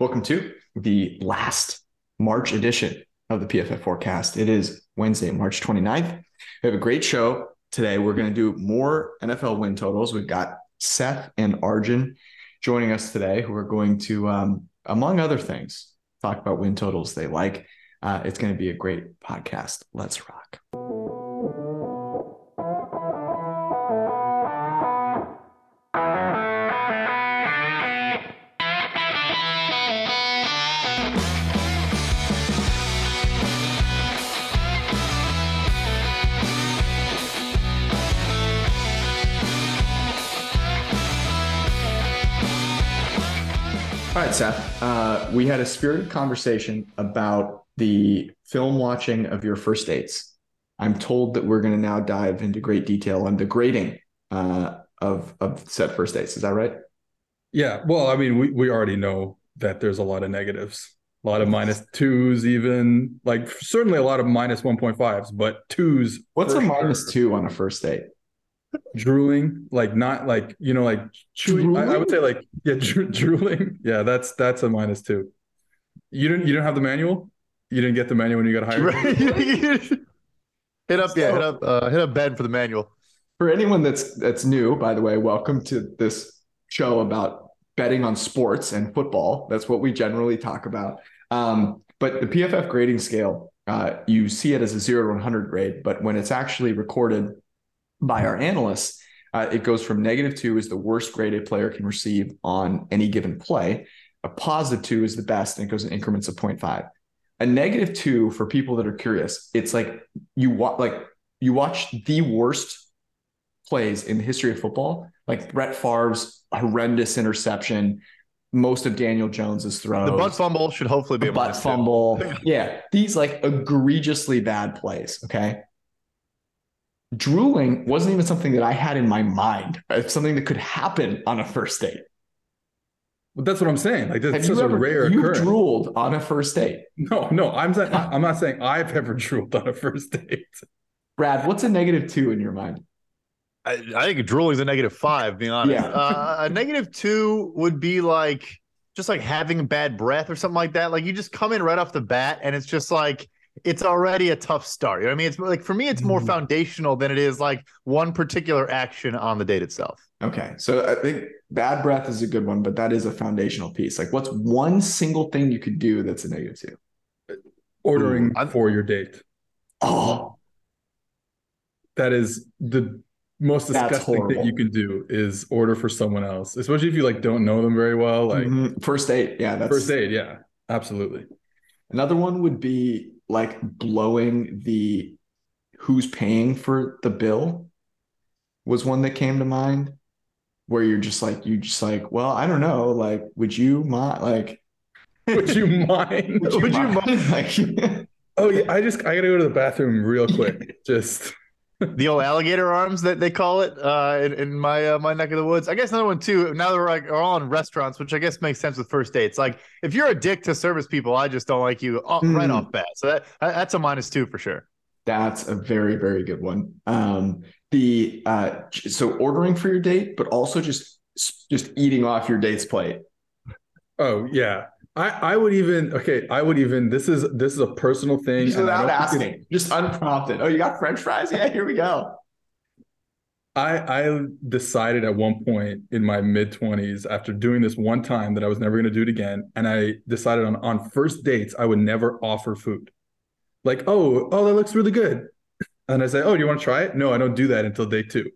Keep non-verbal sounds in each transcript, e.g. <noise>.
Welcome to the last March edition of the PFF forecast. It is Wednesday, March 29th. We have a great show today. We're going to do more NFL win totals. We've got Seth and Arjun joining us today, who are going to, um, among other things, talk about win totals they like. Uh, it's going to be a great podcast. Let's rock. All right, Seth. Uh, we had a spirited conversation about the film watching of your first dates. I'm told that we're going to now dive into great detail on the grading uh, of of set first dates. Is that right? Yeah. Well, I mean, we we already know that there's a lot of negatives, a lot of minus twos, even like certainly a lot of minus one point fives, but twos. What's a minus sure. two on a first date? Drooling like not like you know like chewing I, I, would say like yeah <laughs> dro- drooling. Yeah that's that's a minus two you didn't you didn't have the manual? You didn't get the manual when you got hired? <laughs> Hit up yeah hit up uh, hit up ben for the manual. For anyone that's that's new by the way welcome to this show about betting on sports and football. That's what we generally talk about. Um, but the pff grading scale uh, you see it as a 0 to 100 grade but when it's actually recorded by our analysts, uh, it goes from negative two is the worst grade a player can receive on any given play. A positive two is the best, and it goes in increments of 0.5. A negative two for people that are curious, it's like you watch like you watch the worst plays in the history of football, like Brett Favre's horrendous interception, most of Daniel Jones's throws. The butt fumble should hopefully be a butt fumble. <laughs> yeah, these like egregiously bad plays. Okay, drooling wasn't even something that I had in my mind. It's something that could happen on a first date. Well, that's what I'm saying. Like that's such ever, a rare you occurrence. drooled on a first date. No, no, I'm saying I'm not saying I've ever <laughs> drooled on a first date. Brad, what's a negative two in your mind? I, I think drooling is a negative five. Being honest, yeah. uh, a negative two would be like just like having bad breath or something like that. Like you just come in right off the bat, and it's just like it's already a tough start. You know I mean, it's like for me, it's more mm-hmm. foundational than it is like one particular action on the date itself. Okay, so I think bad breath is a good one, but that is a foundational piece. Like, what's one single thing you could do that's a negative negative two? Ordering Ooh, for your date. Oh, that is the most disgusting thing you can do is order for someone else, especially if you like don't know them very well. Like mm-hmm. first date, yeah, that's first date, yeah, absolutely. Another one would be like blowing the who's paying for the bill was one that came to mind where you're just like you just like well i don't know like would you mind like <laughs> would you mind would you would mind? You <laughs> mind? like, <laughs> oh yeah i just i gotta go to the bathroom real quick just the old alligator arms that they call it uh, in, in, my uh, my neck of the woods. I guess another one too. Now that we're like are all in restaurants, which I guess makes sense with first dates. Like if you're a dick to service people, I just don't like you mm. right off bat. So that that's a minus two for sure. That's a very very good one. Um, the uh, so ordering for your date, but also just just eating off your date's plate. Oh yeah, I, I would even okay. I would even this is this is a personal thing. Just without asking, just unprompted. Oh, you got French fries? Yeah, here we go. I I decided at one point in my mid twenties after doing this one time that I was never going to do it again, and I decided on on first dates I would never offer food. Like oh oh that looks really good, and I say oh do you want to try it? No, I don't do that until day two.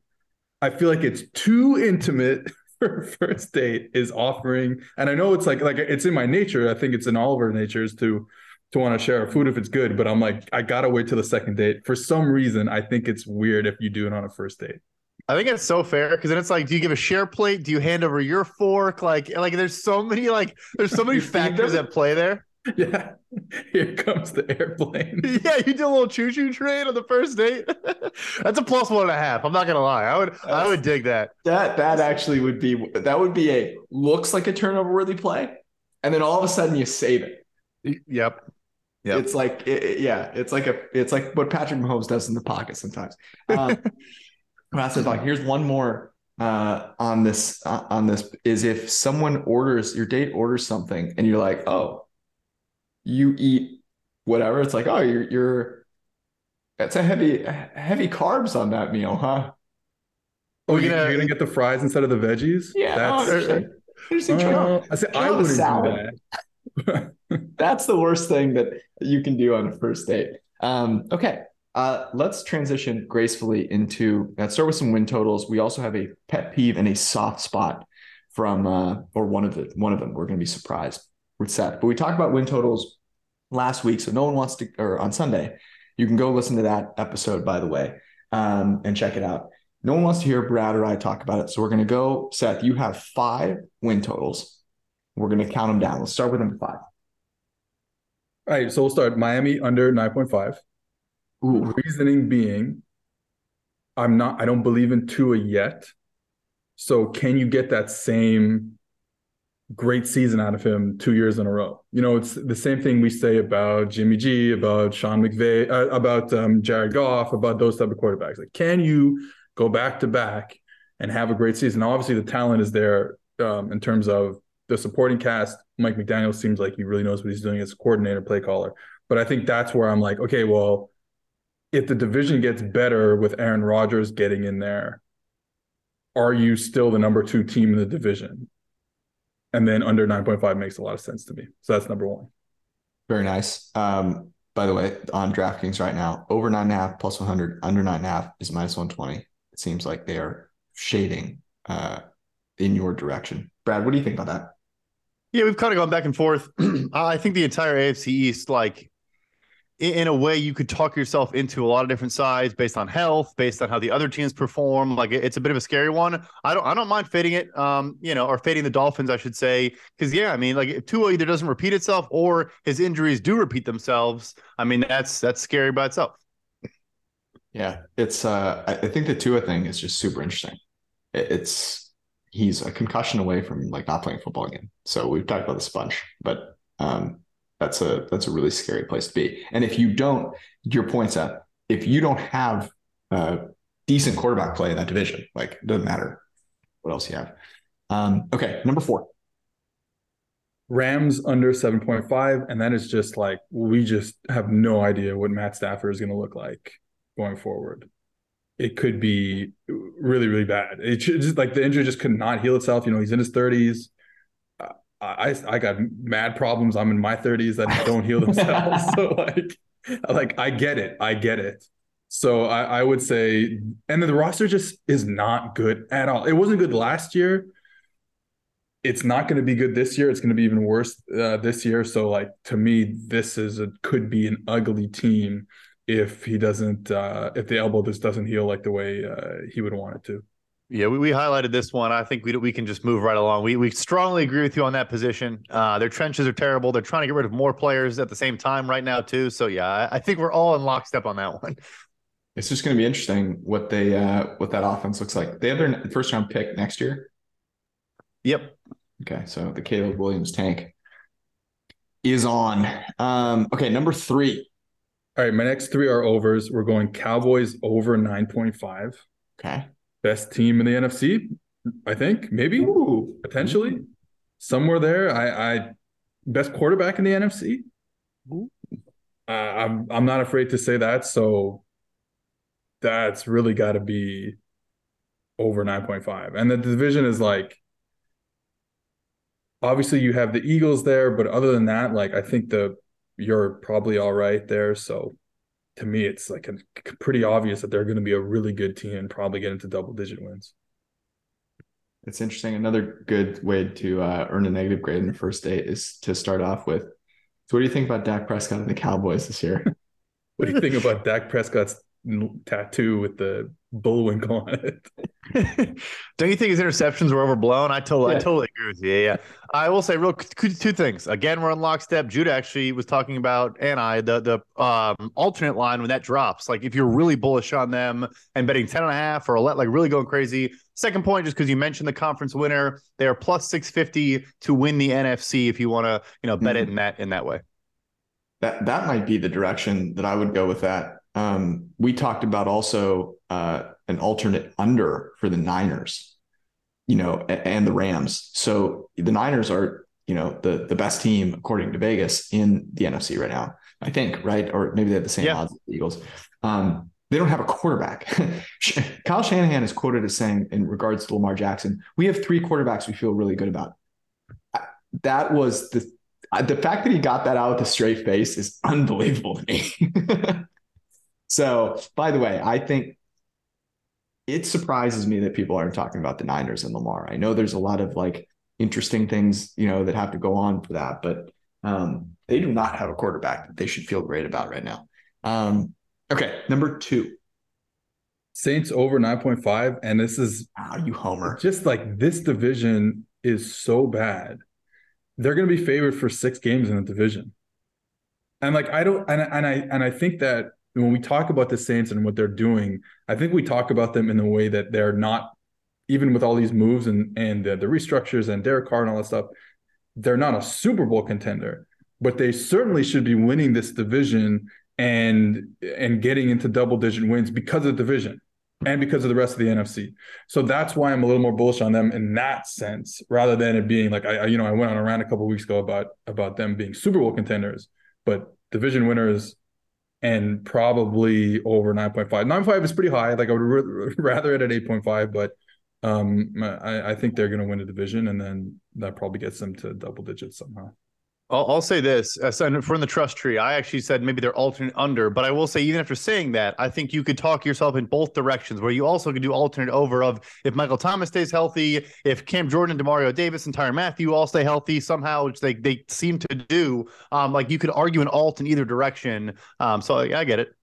I feel like it's too intimate <laughs> first date is offering and i know it's like like it's in my nature i think it's in all of our natures to to want to share our food if it's good but i'm like i gotta wait till the second date for some reason i think it's weird if you do it on a first date I think it's so fair because then it's like, do you give a share plate? Do you hand over your fork? Like, like there's so many like there's so many <laughs> factors at play there. <laughs> Yeah. Here comes the airplane. <laughs> Yeah, you did a little choo-choo train on the first date. <laughs> That's a plus one and a half. I'm not gonna lie. I would That's, I would dig that. That that actually would be that would be a looks like a turnover worthy play. And then all of a sudden you save it. Yep. Yeah, it's like it, yeah, it's like a it's like what Patrick Mahomes does in the pocket sometimes. Um, like here's one more uh, on this uh, on this is if someone orders your date orders something and you're like, oh, you eat whatever. It's like, oh, you're you're that's a heavy heavy carbs on that meal, huh? Oh, you, are gonna get the fries instead of the veggies? Yeah, that's. No, uh, I say I wouldn't do that. <laughs> that's the worst thing that you can do on a first date. Um, okay, uh, let's transition gracefully into let's start with some win totals. We also have a pet peeve and a soft spot from uh, or one of the one of them. We're going to be surprised with Seth, but we talked about win totals last week, so no one wants to or on Sunday. You can go listen to that episode, by the way, um, and check it out. No one wants to hear Brad or I talk about it, so we're going to go. Seth, you have five win totals. We're going to count them down. Let's start with number five. All right, so we'll start Miami under nine point five. Ooh. Reasoning being, I'm not. I don't believe in Tua yet. So can you get that same great season out of him two years in a row? You know, it's the same thing we say about Jimmy G, about Sean McVay, uh, about um, Jared Goff, about those type of quarterbacks. Like, can you go back to back and have a great season? Obviously, the talent is there um, in terms of the supporting cast. Mike McDaniel seems like he really knows what he's doing as a coordinator, play caller. But I think that's where I'm like, okay, well, if the division gets better with Aaron Rodgers getting in there, are you still the number two team in the division? And then under 9.5 makes a lot of sense to me. So that's number one. Very nice. Um, by the way, on DraftKings right now, over nine and a half plus 100, under nine and a half is minus 120. It seems like they are shading uh, in your direction. Brad, what do you think about that? Yeah, we've kind of gone back and forth. <clears throat> I think the entire AFC East, like in a way you could talk yourself into a lot of different sides based on health based on how the other teams perform. Like it's a bit of a scary one. I don't i don't mind fading it um you know or fading the dolphins i should say because yeah i mean like if Tua either doesn't repeat itself or his injuries do repeat themselves i mean that's that's scary by itself. Yeah it's uh i think the Tua thing is just super interesting. It's he's a concussion away from like not playing football again. So we've talked about this a bunch but um that's a that's a really scary place to be. And if you don't, your points up. If you don't have a decent quarterback play in that division, like it doesn't matter what else you have. Um, okay, number four. Rams under 7.5. And that is just like, we just have no idea what Matt Stafford is going to look like going forward. It could be really, really bad. It just like the injury just could not heal itself. You know, he's in his 30s. I I got mad problems. I'm in my 30s that don't heal themselves. <laughs> so like like I get it. I get it. So I, I would say, and then the roster just is not good at all. It wasn't good last year. It's not going to be good this year. It's going to be even worse uh, this year. So like to me, this is a could be an ugly team if he doesn't uh, if the elbow just doesn't heal like the way uh, he would want it to. Yeah, we, we highlighted this one. I think we we can just move right along. We we strongly agree with you on that position. Uh, their trenches are terrible. They're trying to get rid of more players at the same time right now too. So yeah, I, I think we're all in lockstep on that one. It's just going to be interesting what they uh, what that offense looks like. They have their first round pick next year. Yep. Okay, so the Caleb Williams tank is on. Um, okay, number three. All right, my next three are overs. We're going Cowboys over nine point five. Okay best team in the NFC. I think maybe Ooh. potentially somewhere there. I, I best quarterback in the NFC. Uh, I'm I'm not afraid to say that. So that's really got to be over 9.5. And the division is like obviously you have the Eagles there, but other than that, like I think the you're probably all right there. So to me, it's like a, pretty obvious that they're going to be a really good team and probably get into double digit wins. It's interesting. Another good way to uh, earn a negative grade in the first date is to start off with. So, what do you think about Dak Prescott and the Cowboys this year? <laughs> what do you think about Dak Prescott's tattoo with the bullwinkle <laughs> on it? <laughs> Don't you think his interceptions were overblown? I totally, yeah. I totally agree with you. Yeah, yeah. I will say real two things. Again, we're on lockstep. Judah actually was talking about, and I the the um, alternate line when that drops. Like if you're really bullish on them and betting ten and a half or a let like really going crazy. Second point, just because you mentioned the conference winner, they are plus six fifty to win the NFC. If you want to, you know, bet mm-hmm. it in that in that way. That that might be the direction that I would go with that. Um, we talked about also uh, an alternate under for the Niners. you know, and the Rams. So the Niners are, you know, the the best team according to Vegas in the NFC right now. I think, right? Or maybe they have the same yeah. odds as the Eagles. Um, they don't have a quarterback. <laughs> Kyle Shanahan is quoted as saying, in regards to Lamar Jackson, we have three quarterbacks we feel really good about. That was the the fact that he got that out with a straight face is unbelievable to me. <laughs> so, by the way, I think it surprises me that people aren't talking about the Niners and Lamar. I know there's a lot of like interesting things, you know, that have to go on for that, but um, they do not have a quarterback that they should feel great about right now. Um, okay, number two. Saints over 9.5. And this is wow, you homer. Just like this division is so bad. They're gonna be favored for six games in the division. And like I don't and, and I and I think that when we talk about the Saints and what they're doing, I think we talk about them in the way that they're not, even with all these moves and and the, the restructures and Derek Carr and all that stuff, they're not a Super Bowl contender, but they certainly should be winning this division and and getting into double digit wins because of the division and because of the rest of the NFC. So that's why I'm a little more bullish on them in that sense, rather than it being like I, you know, I went on a rant a couple weeks ago about about them being Super Bowl contenders, but division winners and probably over 9.5. 9.5 is pretty high. Like I would r- rather it at 8.5, but um, I, I think they're going to win a division, and then that probably gets them to double digits somehow. I'll, I'll say this: uh, for in the trust tree, I actually said maybe they're alternate under, but I will say even after saying that, I think you could talk yourself in both directions. Where you also could do alternate over of if Michael Thomas stays healthy, if Cam Jordan, Demario Davis, and Tyrann Mathieu all stay healthy somehow, which they they seem to do. Um, like you could argue an alt in either direction. Um, so I, I get it.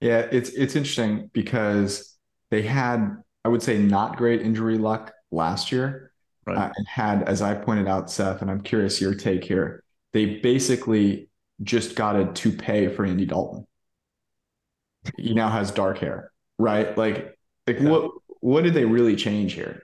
Yeah, it's it's interesting because they had, I would say, not great injury luck last year right. uh, and had, as I pointed out, Seth, and I'm curious your take here. They basically just got a toupee for Andy Dalton. He now has dark hair, right? Like, like yeah. what what did they really change here?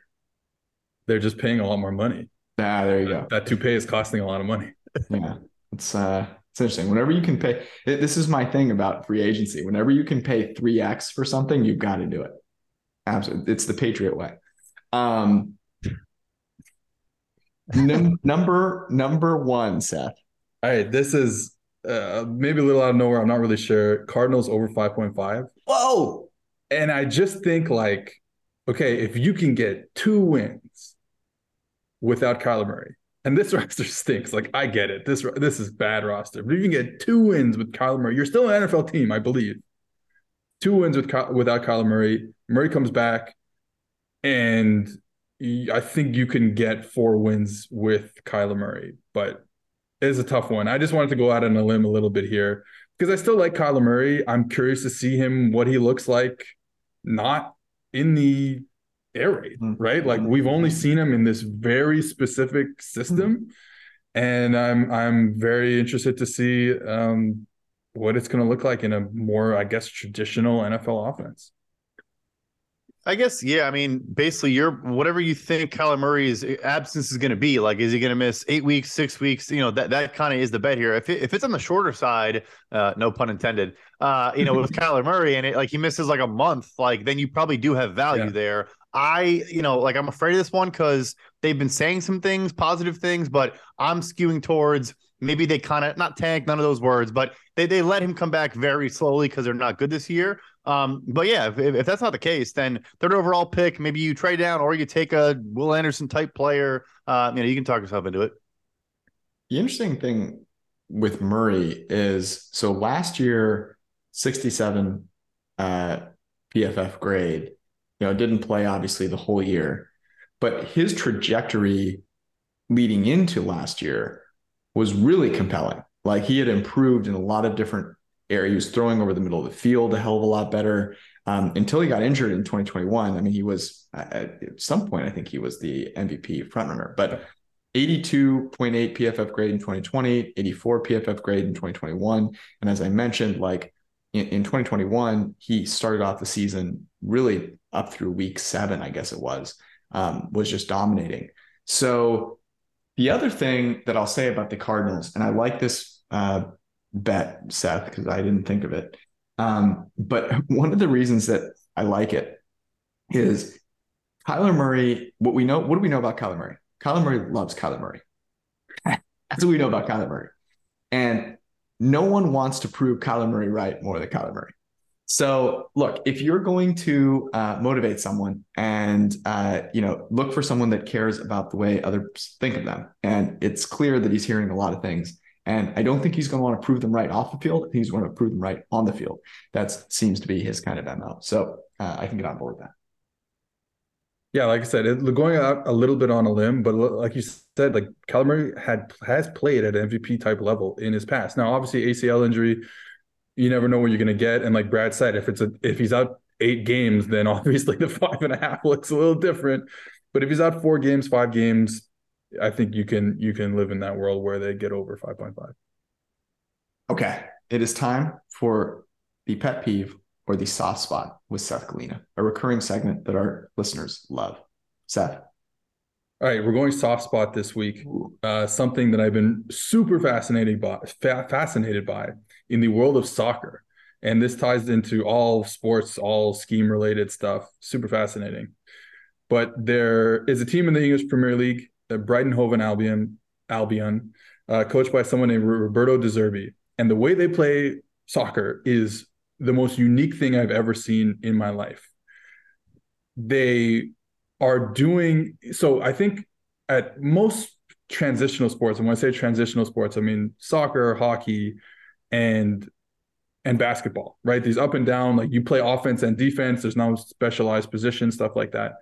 They're just paying a lot more money. Ah, there you that, go. That toupee is costing a lot of money. <laughs> yeah, it's uh, it's interesting. Whenever you can pay, this is my thing about free agency. Whenever you can pay three x for something, you've got to do it. Absolutely, it's the Patriot way. Um, Num- number number one, Seth. All right, this is uh, maybe a little out of nowhere. I'm not really sure. Cardinals over 5.5. Whoa! And I just think like, okay, if you can get two wins without Kyler Murray, and this <laughs> roster stinks. Like I get it. This this is bad roster. But if you can get two wins with Kyler Murray, you're still an NFL team, I believe. Two wins with without Kyler Murray. Murray comes back, and I think you can get four wins with Kyler Murray, but it is a tough one. I just wanted to go out on a limb a little bit here because I still like Kyler Murray. I'm curious to see him what he looks like, not in the air raid, mm-hmm. right? Like we've only seen him in this very specific system, mm-hmm. and I'm I'm very interested to see um, what it's going to look like in a more, I guess, traditional NFL offense. I guess yeah. I mean, basically, you're whatever you think Kyler Murray's absence is going to be. Like, is he going to miss eight weeks, six weeks? You know, that that kind of is the bet here. If it, if it's on the shorter side, uh, no pun intended. Uh, you know, with <laughs> Kyler Murray and it like he misses like a month, like then you probably do have value yeah. there. I, you know, like I'm afraid of this one because they've been saying some things, positive things, but I'm skewing towards maybe they kind of not tank, none of those words, but they they let him come back very slowly because they're not good this year. Um, but yeah, if, if, that's not the case, then third overall pick, maybe you trade down or you take a Will Anderson type player. Uh, you know, you can talk yourself into it. The interesting thing with Murray is so last year, 67 uh, PFF grade, you know, didn't play obviously the whole year, but his trajectory leading into last year was really compelling. Like he had improved in a lot of different area. He was throwing over the middle of the field a hell of a lot better um, until he got injured in 2021. I mean, he was at, some point, I think he was the MVP frontrunner, but 82.8 PFF grade in 2020, 84 PFF grade in 2021. And as I mentioned, like in, in 2021, he started off the season really up through week seven, I guess it was, um, was just dominating. So the other thing that I'll say about the Cardinals, and I like this uh, bet, Seth, because I didn't think of it. Um, but <laughs> one of the reasons that I like it is Kyler Murray, what we know, what do we know about Kyler Murray? Kyler Murray loves Kyler Murray. <laughs> That's what we know about Kyler Murray. And no one wants to prove Kyler Murray right more than Kyler Murray. So look, if you're going to uh, motivate someone and uh, you know look for someone that cares about the way others think of them, and it's clear that he's hearing a lot of things, and I don't think he's going to want to prove them right off the field. He's going to prove them right on the field. That seems to be his kind of mo. So uh, I can get on board with that. Yeah, like I said, it, going out a little bit on a limb, but like you said, like Murray had has played at MVP type level in his past. Now, obviously, ACL injury, you never know what you're going to get. And like Brad said, if it's a if he's out eight games, then <laughs> obviously the five and a half looks a little different. But if he's out four games, five games, I think you can you can live in that world where they get over five point five. Okay, it is time for the pet peeve or the soft spot with Seth Galina, a recurring segment that our listeners love. Seth. All right, we're going soft spot this week. Uh, something that I've been super fascinated by, fa- fascinated by in the world of soccer, and this ties into all sports, all scheme related stuff. Super fascinating. But there is a team in the English Premier League, the Brighton Hove Albion, Albion, uh, coached by someone named Roberto De Zerbi, and the way they play soccer is the most unique thing I've ever seen in my life. They are doing so. I think at most transitional sports, and when I say transitional sports, I mean soccer, hockey, and and basketball, right? These up and down, like you play offense and defense. There's no specialized position, stuff like that.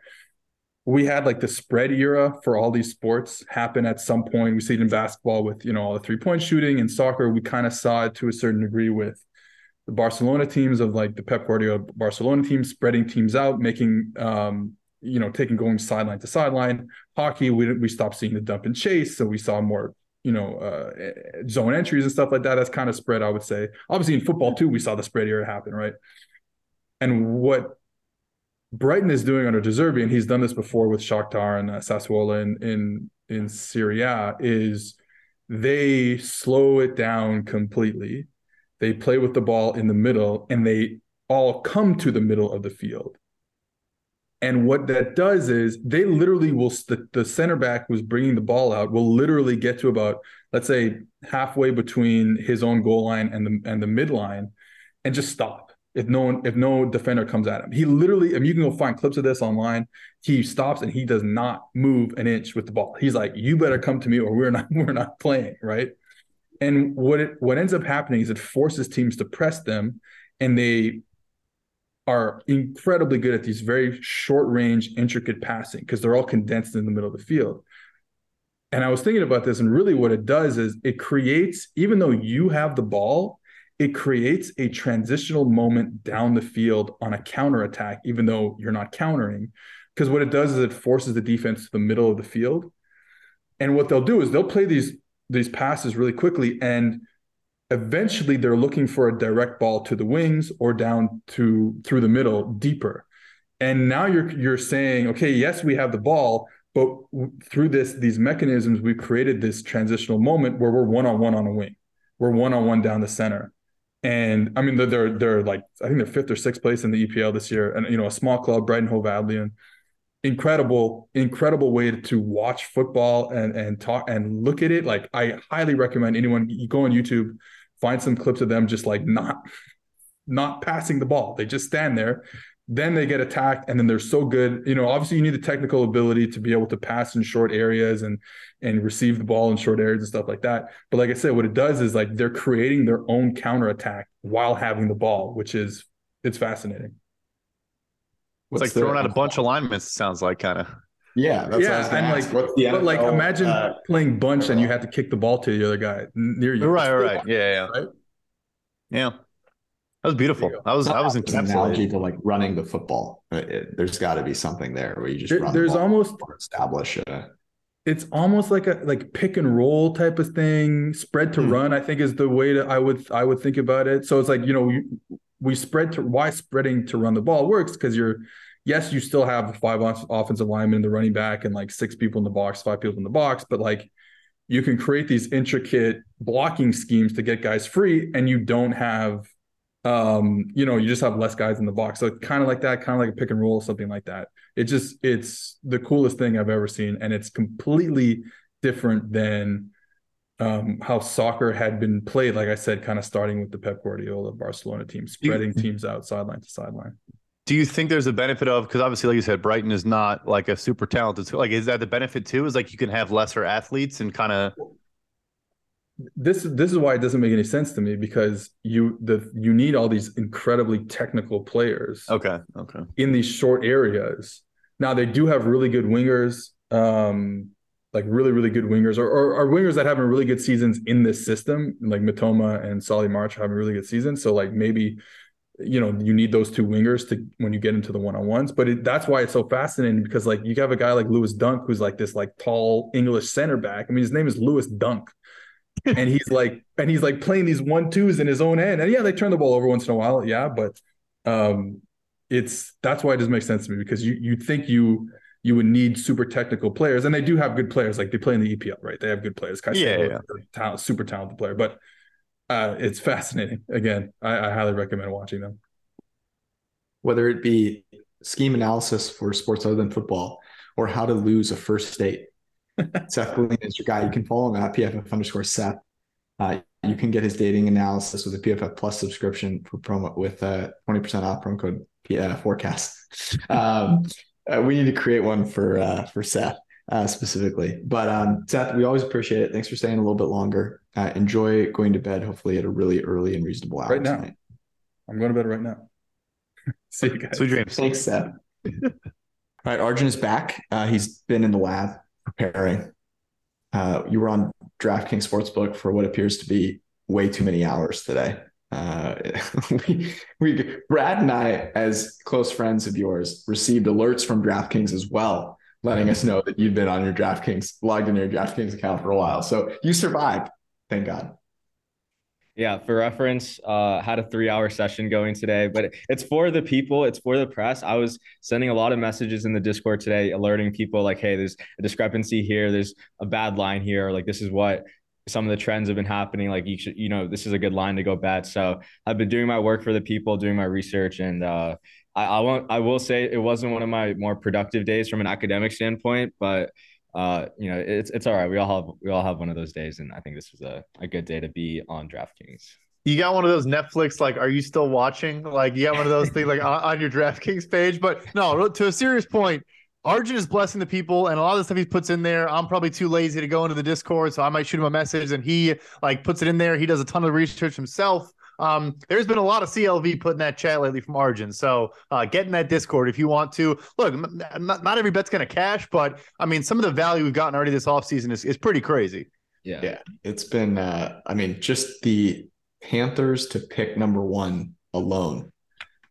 We had like the spread era for all these sports happen at some point. We see it in basketball with you know all the three point shooting and soccer. We kind of saw it to a certain degree with the Barcelona teams of like the Pep Guardiola Barcelona team spreading teams out, making um, you know taking going sideline to sideline. Hockey, we we stopped seeing the dump and chase, so we saw more you know uh, zone entries and stuff like that. That's kind of spread, I would say. Obviously, in football too, we saw the spread era happen, right? And what Brighton is doing under De Zerbi, and he's done this before with Shakhtar and uh, Sassuolo in in in Serie A, is they slow it down completely they play with the ball in the middle and they all come to the middle of the field. And what that does is they literally will, the, the center back who's bringing the ball out will literally get to about, let's say, halfway between his own goal line and the, and the midline and just stop if no one, if no defender comes at him. He literally, I mean, you can go find clips of this online. He stops and he does not move an inch with the ball. He's like, you better come to me or we're not, <laughs> we're not playing, right? And what it what ends up happening is it forces teams to press them, and they are incredibly good at these very short range, intricate passing because they're all condensed in the middle of the field. And I was thinking about this, and really what it does is it creates, even though you have the ball, it creates a transitional moment down the field on a counter attack, even though you're not countering. Because what it does is it forces the defense to the middle of the field. And what they'll do is they'll play these these passes really quickly and eventually they're looking for a direct ball to the wings or down to through the middle deeper and now you're you're saying okay yes we have the ball but through this these mechanisms we've created this transitional moment where we're one-on-one on a wing we're one-on-one down the center and i mean they're they're like i think they're fifth or sixth place in the epl this year. And you know a small club brighton hove albion. Incredible incredible way to watch football and and talk and look at it. Like i highly recommend anyone you go on youtube find some clips of them just like not not passing the ball. They just stand there then they get attacked and then they're so good you know obviously you need the technical ability to be able to pass in short areas and and receive the ball in short areas and stuff like that but like i said what it does is like they're creating their own counter attack while having the ball which is it's fascinating it's like throwing out a bunch of alignments. Sounds like kind of. Yeah, that's yeah, and like, what's the but like, imagine uh, playing bunch and you have to kick the ball to the other guy near you. Right, right, yeah, yeah, right? yeah. That was beautiful. That was that was an analogy to like running the football. It, it, there's got to be something there where you just there, there's the almost establish a. It's almost like a like pick and roll type of thing. Spread to hmm. run, I think, is the way that I would I would think about it. So it's like you know we spread to why spreading to run the ball works because you're yes you still have five offensive linemen in the running back and like six people in the box five people in the box but like you can create these intricate blocking schemes to get guys free and you don't have um, you know, you just have less guys in the box. So kind of like that, kind of like a pick and roll, something like that. It just it's the coolest thing I've ever seen, and it's completely different than um, how soccer had been played. Like I said, kind of starting with the Pep Guardiola Barcelona team, spreading you, teams out sideline to sideline. Do you think there's a benefit of because obviously, like you said, Brighton is not like a super talented. Like, is that the benefit too? Is like you can have lesser athletes and kind of this this is why it doesn't make any sense to me because you the you need all these incredibly technical players okay okay. in these short areas. Now they do have really good wingers um like really really good wingers or, or, or wingers that having really good seasons in this system like Mitoma and Solly March are having really good seasons. So like maybe you know you need those two wingers to when you get into the one-on-ones. But it, that's why it's so fascinating because like you have a guy like Lewis Dunk who's like this like tall English center back. I mean his name is Lewis Dunk and he's like and he's like playing these one twos in his own end. And yeah they turn the ball over once in a while. Yeah but um it's that's why it doesn't make sense to me because you you think you you would need super technical players. And they do have good players. Like they play in the EPL right? They have good players. Caicedo, yeah, yeah. Talent, super talented player. But uh it's fascinating. Again I, I highly recommend watching them. Whether it be scheme analysis for sports other than football or how to lose a first date <laughs> Seth Galina is your guy. You can follow him at PFF underscore Seth. Uh, you can get his dating analysis with a PFF Plus subscription for promo with a twenty percent off promo code uh, forecast. <laughs> Um, uh, we need to create one for uh, for Seth uh, specifically. But um, Seth, we always appreciate it. Thanks for staying a little bit longer. Uh, enjoy going to bed, hopefully at a really early and reasonable hour right now. Tonight. I'm going to bed right now. <laughs> See you guys. Sweet dreams. Thanks, Seth. All right, Arjun is back. he's been in the lab preparing. Uh, you were on DraftKings Sportsbook for what appears to be way too many hours today. Uh, <laughs> we, we, Brad and I, as close friends of yours, received alerts from DraftKings as well, letting us know that you've been on your DraftKings, logged in your DraftKings account for a while. So you survived, thank God. Yeah, for reference, uh, had a three hour session going today, but it's for the people, it's for the press. I was sending a lot of messages in the Discord today, alerting people like, hey, there's a discrepancy here, there's a bad line here, like this is what some of the trends have been happening. Like you should, you know, this is a good line to go bet. So I've been doing my work for the people, doing my research, and uh, I, I won't. I will say it wasn't one of my more productive days from an academic standpoint, but uh, you know, it's it's all right. We all have we all have one of those days, and I think this was a, a good day to be on DraftKings. You got one of those Netflix like, are you still watching? Like, you got one of those things like <laughs> on, on your DraftKings page. But no, to a serious point, Arjun is blessing the people, and a lot of the stuff he puts in there, I'm probably too lazy to go into the Discord, so I might shoot him a message, and he like puts it in there. He does a ton of research himself. Um, there's been a lot of CLV put in that chat lately from Arjun. So uh, get in that Discord if you want to. Look, not, not every bet's going to cash, but I mean, some of the value we've gotten already this offseason is, is pretty crazy. Yeah. Yeah. It's been, uh, I mean, just the Panthers to pick number one alone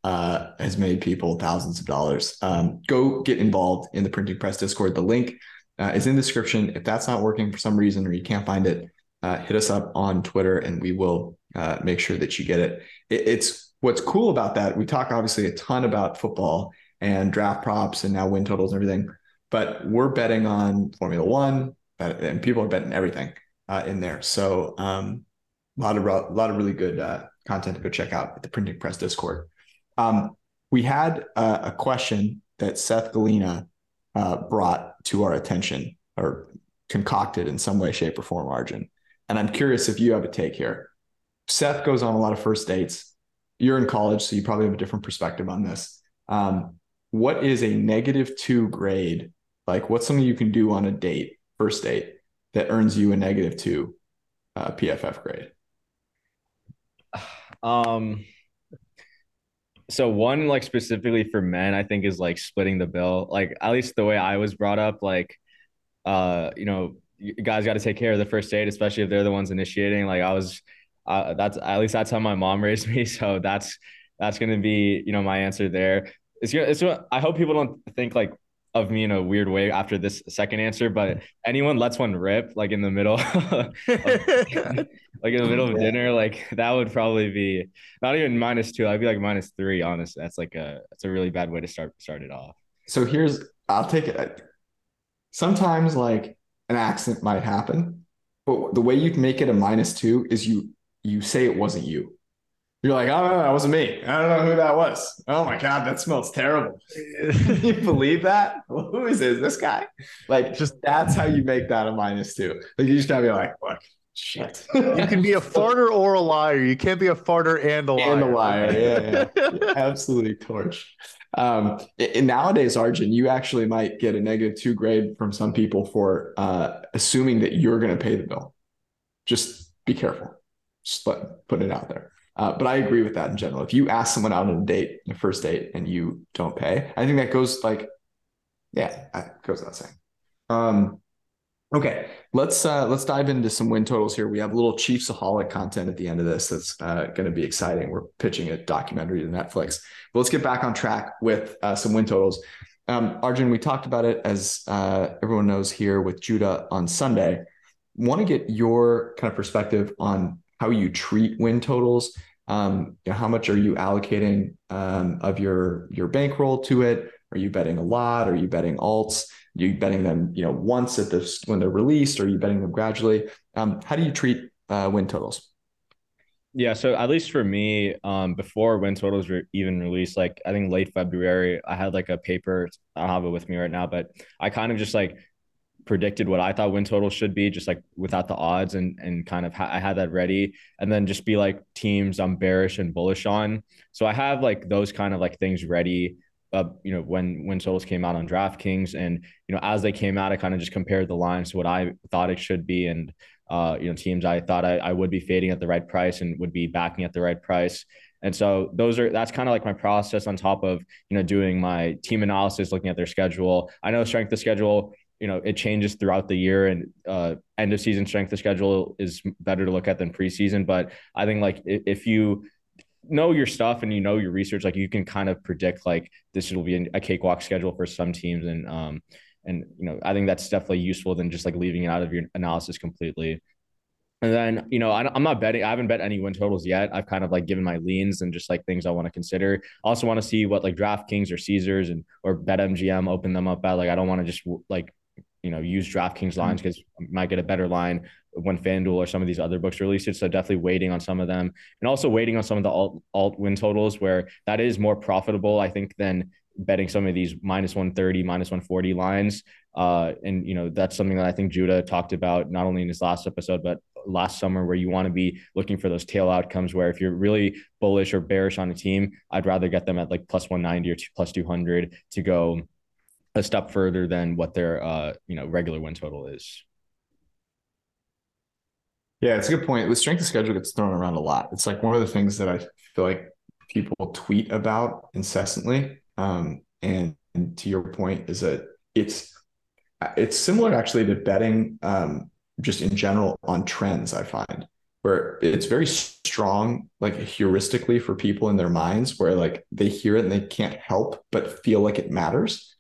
uh, has made people thousands of dollars. Um, go get involved in the Printing Press Discord. The link uh, is in the description. If that's not working for some reason or you can't find it, uh, hit us up on Twitter and we will uh, make sure that you get it. it. It's what's cool about that. We talk obviously a ton about football and draft props and now win totals and everything, but we're betting on Formula One, and people are betting everything uh, in there. So um, a lot of a lot of really good uh, content to go check out at the Printing Press Discord. Um, we had uh, a question that Seth Galina uh, brought to our attention or concocted in some way, shape, or form, Arjun. And I'm curious if you have a take here. Seth goes on a lot of first dates. You're in college, so you probably have a different perspective on this. Um, what is a negative two grade? Like, what's something you can do on a date, first date, that earns you a negative two uh, PFF grade? <sighs> Um, so one like specifically for men, I think is like splitting the bill. Like at least the way I was brought up, like, uh, you know, guys got to take care of the first date, especially if they're the ones initiating. Like I was uh, that's at least that's how my mom <laughs> raised me. So that's that's gonna be you know my answer there. It's it's I hope people don't think like of me in a weird way after this second answer, but <laughs> anyone lets one rip like in the middle, <laughs> of, like in the middle of dinner, like that would probably be not even minus two. I'd be like minus three. Honestly, that's like a that's a really bad way to start start it off. So here's I'll take it. Sometimes like an accident might happen, but the way you make it a minus two is you you say it wasn't you. You're like, oh no, that wasn't me. I don't know who that was. Oh my god, that smells terrible. <laughs> you believe that? Well, who is this? This guy? Like, just that's how you make that a minus two. Like, you just gotta be like, look, shit. you can be a farter or a liar. You can't be a farter and a liar. And a liar. Yeah, yeah. <laughs> Absolutely torch. Um, and nowadays, Arjun, you actually might get a negative two grade from some people for uh, assuming that you're going to pay the bill. Just be careful. Just put it out there. Uh, but I agree with that in general. If you ask someone out on a date, a first date, and you don't pay, I think that goes like, yeah, goes without saying. Um, okay, let's uh, let's dive into some win totals here. We have a little Chiefsaholic content at the end of this that's uh, going to be exciting. We're pitching a documentary to Netflix. But let's get back on track with uh, some win totals. Um, Arjun, we talked about it as uh, everyone knows here with Judah on Sunday. Want to get your kind of perspective on how you treat win totals. Um, you know, how much are you allocating um, of your your bankroll to it? Are you betting a lot? Are you betting alts? Are you betting them, you know, once at this when they're released? Or are you betting them gradually? Um, how do you treat uh, win totals? Yeah, so at least for me, um, before win totals were even released, like I think late February, I had like a paper. I have it with me right now, but I kind of just like predicted what I thought win total should be, just like without the odds, and and kind of ha- I had that ready, and then just be like teams I'm bearish and bullish on. So I have like those kind of like things ready. Uh, you know, when when totals came out on DraftKings, and you know, as they came out, I kind of just compared the lines to what I thought it should be, and uh, you know, teams I thought I, I would be fading at the right price and would be backing at the right price. And so those are that's kind of like my process on top of you know doing my team analysis, looking at their schedule. I know strength of schedule you know it changes throughout the year and uh, end of season strength of schedule is better to look at than preseason but i think like if you know your stuff and you know your research like you can kind of predict like this will be a cakewalk schedule for some teams and um and you know i think that's definitely useful than just like leaving it out of your analysis completely and then, you know, I, am not betting. I haven't bet any win totals yet. I've kind of like given my leans and just like things I want to consider. I also want to see what like DraftKings or Caesars and or BetMGM open them up at. Like, I don't want to just like you know use DraftKings lines because mm-hmm. might get a better line when FanDuel or some of these other books release it. So definitely waiting on some of them, and also waiting on some of the alt alt win totals where that is more profitable, I think, than betting some of these minus 130 minus 140 lines uh and you know that's something that i think judah talked about not only in his last episode but last summer where you want to be looking for those tail outcomes where if you're really bullish or bearish on a team i'd rather get them at like plus 190 or two, plus 200 to go a step further than what their uh, you know regular win total is. Yeah, it's a good point. The strength of schedule gets thrown around a lot. It's like one of the things that I feel like people tweet about incessantly. Um, and, and to your point, is that it's it's similar actually to betting um, just in general on trends. I find where it's very strong, like heuristically for people in their minds, where like they hear it and they can't help but feel like it matters.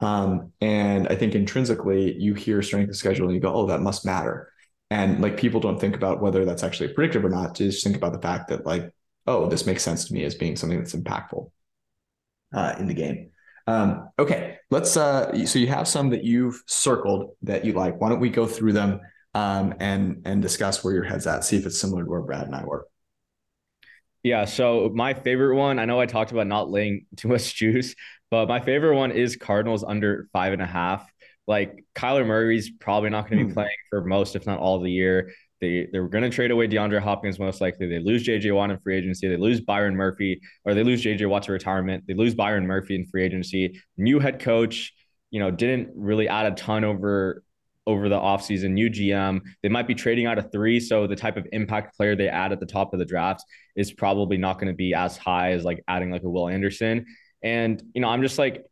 Um, and I think intrinsically, you hear strength of schedule and you go, oh, that must matter. And like people don't think about whether that's actually predictive or not. To just think about the fact that like, oh, this makes sense to me as being something that's impactful uh, in the game. Um, okay, let's. Uh, so you have some that you've circled that you like. Why don't we go through them um, and and discuss where your head's at? See if it's similar to where Brad and I were. Yeah. So my favorite one, I know I talked about not laying too much <laughs> juice, but my favorite one is Cardinals under five and a half. Like Kyler Murray's probably not going to be hmm. playing for most, if not all, of the year. They they're going to trade away DeAndre Hopkins most likely. They lose JJ Watt in free agency. They lose Byron Murphy, or they lose JJ Watt to retirement. They lose Byron Murphy in free agency. New head coach, you know, didn't really add a ton over over the offseason. New GM. They might be trading out of three, so the type of impact player they add at the top of the draft is probably not going to be as high as like adding like a Will Anderson. And you know, I'm just like,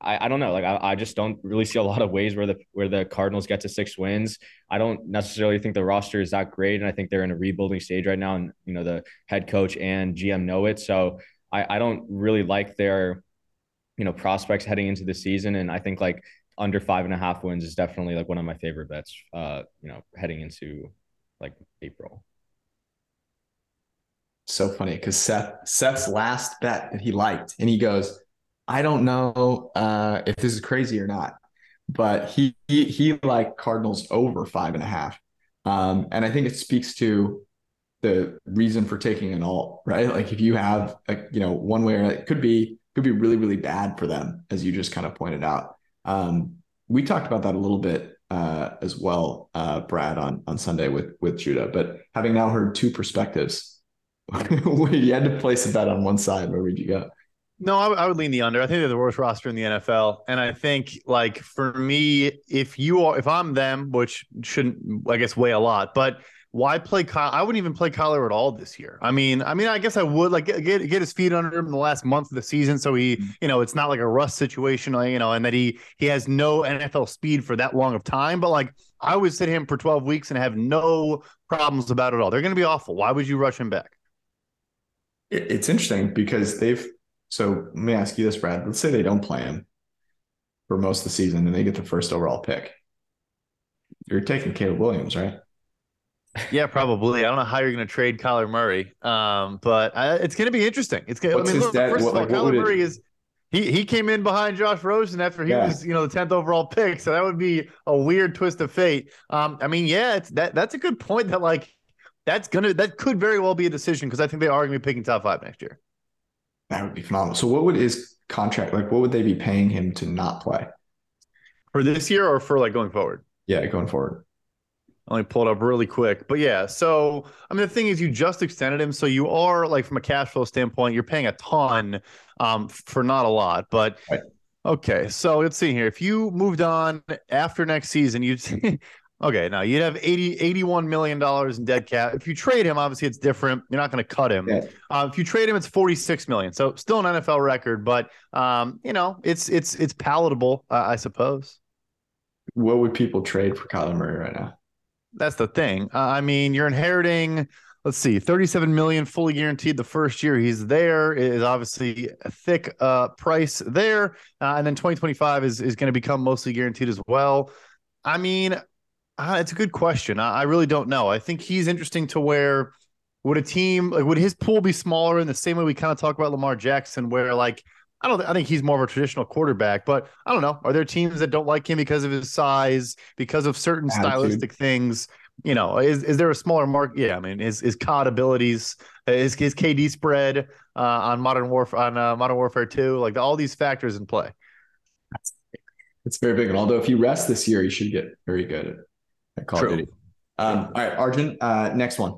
I, I don't know, like I, I just don't really see a lot of ways where the where the Cardinals get to six wins. I don't necessarily think the roster is that great, and I think they're in a rebuilding stage right now, and you know the head coach and GM know it. So I, I don't really like their you know prospects heading into the season, and I think like under five and a half wins is definitely like one of my favorite bets. Uh, you know, heading into like April so funny because Seth Seth's last bet that he liked, and he goes, I don't know uh, if this is crazy or not, but he he, he liked Cardinals over five and a half, um, and I think it speaks to the reason for taking an alt, right? Like if you have like, you know, one way or it could be could be really, really bad for them, as you just kind of pointed out. Um, we talked about that a little bit uh, as well, uh, Brad, on on Sunday with with Judah. But having now heard two perspectives, <laughs> you had to place a bet on one side. Where would you go? No, I, I would lean the under. I think they're the worst roster in the NFL, and I think like for me, if you are, if I'm them, which shouldn't, I guess, weigh a lot, but why play Kyle? I wouldn't even play Kyler at all this year. I mean, I mean, I guess I would like get get his feet under him in the last month of the season, so he, mm-hmm. you know, it's not like a rust situation, you know, and that he he has no NFL speed for that long of time. But like, I would sit him for twelve weeks and have no problems about it all. They're going to be awful. Why would you rush him back? It's interesting because they've so let me ask you this, Brad. Let's say they don't play him for most of the season and they get the first overall pick. You're taking Caleb Williams, right? Yeah, probably. I don't know how you're going to trade Kyler Murray, um, but I, it's going to be interesting. It's going. I mean, look, first what, of all, like, Kyler Murray it... is he he came in behind Josh Rosen after he yeah. was you know the tenth overall pick, so that would be a weird twist of fate. Um, I mean, yeah, it's that that's a good point. That like that's gonna that could very well be a decision because I think they are going to be picking top five next year. That would be phenomenal. So, what would his contract like? What would they be paying him to not play for this year or for like going forward? Yeah, going forward. Let me pull it up really quick. But yeah, so I mean, the thing is, you just extended him, so you are like from a cash flow standpoint, you're paying a ton um, for not a lot. But right. okay, so let's see here. If you moved on after next season, you'd <laughs> okay. Now you'd have 80, 81 million dollars in dead cap. If you trade him, obviously it's different. You're not going to cut him. Yeah. Uh, if you trade him, it's 46 million. So still an NFL record, but um, you know, it's it's it's palatable, uh, I suppose. What would people trade for Kyler Murray right now? That's the thing. Uh, I mean, you're inheriting. Let's see, 37 million fully guaranteed the first year he's there is obviously a thick uh, price there, uh, and then 2025 is is going to become mostly guaranteed as well. I mean, uh, it's a good question. I, I really don't know. I think he's interesting to where would a team like would his pool be smaller in the same way we kind of talk about Lamar Jackson, where like I don't. I think he's more of a traditional quarterback, but I don't know. Are there teams that don't like him because of his size, because of certain Attitude. stylistic things? You know, is is there a smaller mark? Yeah, I mean, is is COD abilities, is his KD spread uh, on Modern Warfare on uh, Modern Warfare Two, like all these factors in play. It's very big. And although if he rests this year, he should get very good Call True. of Duty. Um, all right, Arjun, uh, next one.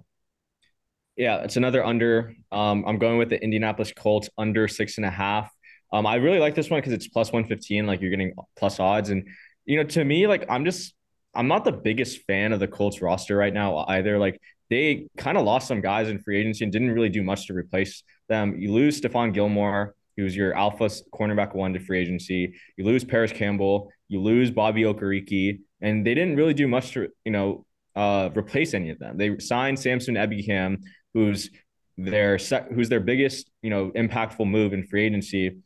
Yeah, it's another under. Um, I'm going with the Indianapolis Colts under six and a half. Um, I really like this one because it's plus 115, like you're getting plus odds. And, you know, to me, like I'm just, I'm not the biggest fan of the Colts roster right now either. Like they kind of lost some guys in free agency and didn't really do much to replace them. You lose Stephon Gilmore, who's your alpha cornerback one to free agency. You lose Parris Campbell. You lose Bobby Okereke. And they didn't really do much to, you know, uh, replace any of them. They signed Samson Ebukam, who's their who's their biggest, you know, impactful move in free agency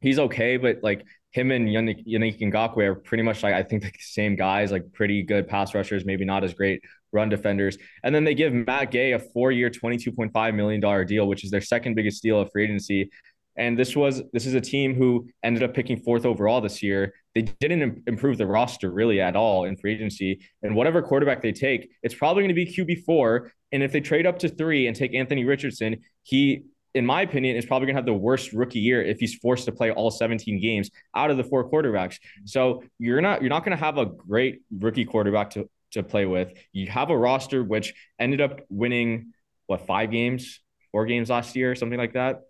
he's okay, but like him and Yannick, Yannick Ngakoue are pretty much like I think the same guys, like pretty good pass rushers, maybe not as great run defenders. And then they give Matt Gay a four-year, twenty-two point five million dollar deal, which is their second biggest deal of free agency. And this was this is a team who ended up picking fourth overall this year. They didn't improve the roster really at all in free agency. And whatever quarterback they take, it's probably going to be QB four. And if they trade up to three and take Anthony Richardson, he in my opinion, is probably going to have the worst rookie year if he's forced to play all 17 games out of the four quarterbacks. So you're not you're not going to have a great rookie quarterback to to play with. You have a roster which ended up winning what five games, four games last year, something like that.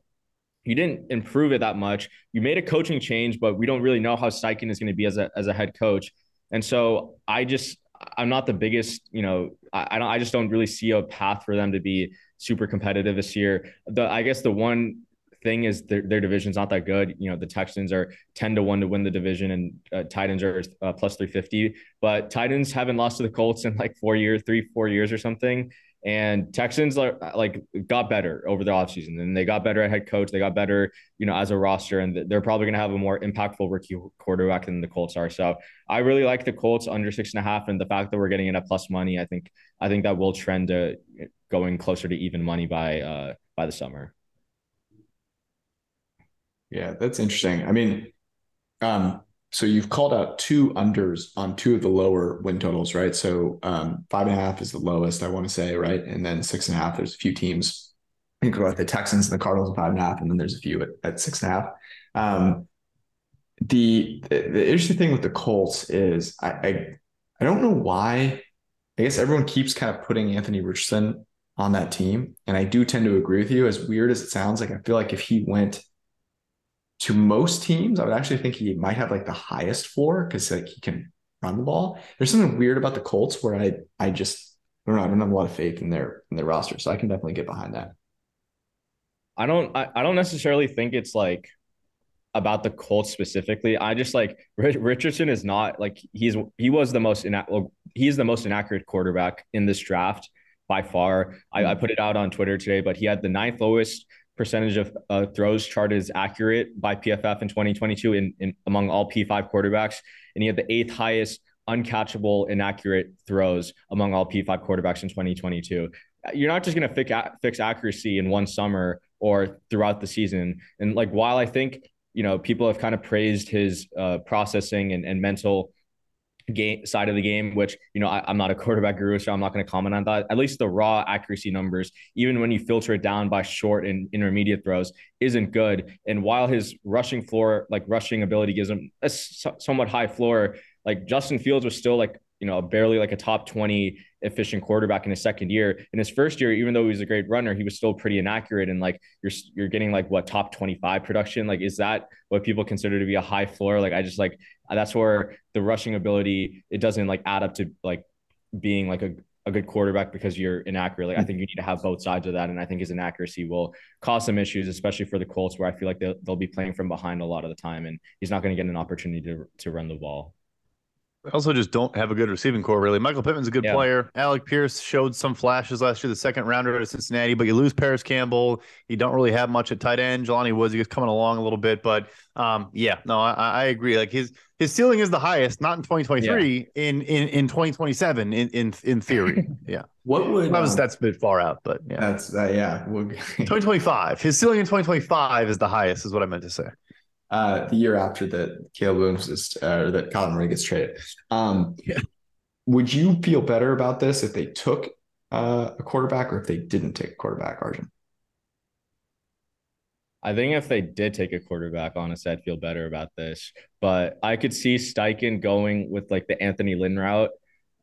You didn't improve it that much. You made a coaching change, but we don't really know how Steichen is going to be as a as a head coach. And so I just I'm not the biggest, you know, I, I don't I just don't really see a path for them to be super competitive this year. The I guess the one thing is their, their division's not that good. You know, the Texans are 10 to 1 to win the division and uh, Titans are uh, plus 350. But Titans haven't lost to the Colts in like four years, three, four years or something. And Texans like, like got better over the offseason and they got better at head coach. They got better, you know, as a roster, and they're probably going to have a more impactful rookie quarterback than the Colts are. So I really like the Colts under six and a half, and the fact that we're getting it at plus money, I think I think that will trend to going closer to even money by uh by the summer. Yeah, that's interesting. I mean, um, so you've called out two unders on two of the lower win totals, right? So um, five and a half is the lowest, I want to say, right? And then six and a half, there's a few teams. I think about the Texans and the Cardinals at five and a half, and then there's a few at, at six and a half. Um, the, the interesting thing with the Colts is I, I I don't know why. I guess everyone keeps kind of putting Anthony Richardson on that team, and I do tend to agree with you. As weird as it sounds, like I feel like if he went to most teams, I would actually think he might have like the highest floor because like he can run the ball. There's something weird about the Colts where I I just I don't know, I don't have a lot of faith in their in their roster. So I can definitely get behind that. I don't I, I don't necessarily think it's like about the Colts specifically. I just like Richardson is not like he's he was the most ina- he's the most inaccurate quarterback in this draft by far. I, I, hmm. put it out on Twitter today, but he had the ninth lowest percentage of uh, throws charted as accurate by PFF in 2022 in, in among all P5 quarterbacks, and he had the eighth highest uncatchable inaccurate throws among all P5 quarterbacks in 2022. You're not just going to fix fix accuracy in one summer or throughout the season. And like while I think you know people have kind of praised his uh, processing and, and mental game side of the game, which you know I, am not a <laughs> quarterback guru, so I'm not going to comment on that. At least the raw accuracy numbers, even when you filter it down by short and intermediate throws, isn't good. And while his rushing floor, like rushing ability, gives him a somewhat high floor, like Justin Fields was still like you know barely like a top 20 efficient quarterback in his second year. In his first year, even though he was a great runner, he was still pretty inaccurate. And like you're you're getting like what top 25 production. Like, is that what people consider to be a high floor? Like I just like that's where the rushing ability it doesn't like add up to like being like a, a good quarterback because you're inaccurate. Like I think you need to have both sides of that. And I think his inaccuracy will cause some issues, especially for the Colts, where I feel like they'll, they'll be playing from behind a lot of the time and he's not going to get an opportunity to, to run the ball also just don't have a good receiving corps, really. Michael Pittman's a good yeah. player. Alec Pierce showed some flashes last year, the second rounder at Cincinnati, but you lose Parris Campbell. You don't really have much at tight end. Jelani Woods, he's coming along a little bit, but um, yeah, no, I, I, agree. Like his his ceiling is the highest, not in 2023, yeah. in, in in 2027, in in in theory. <laughs> Yeah. what would that was um, that's a bit far out, but yeah, that's uh, yeah. <laughs> 2025. His ceiling in 2025 is the highest, is what I meant to say uh, the year after that Caleb Williams is, uh, that Kyler Murray gets traded. Um, yeah. Would you feel better about this if they took uh, a quarterback or if they didn't take a quarterback, Arjun? I think if they did take a quarterback, honestly, I'd feel better about this. But I could see Steichen going with like the Anthony Lynn route,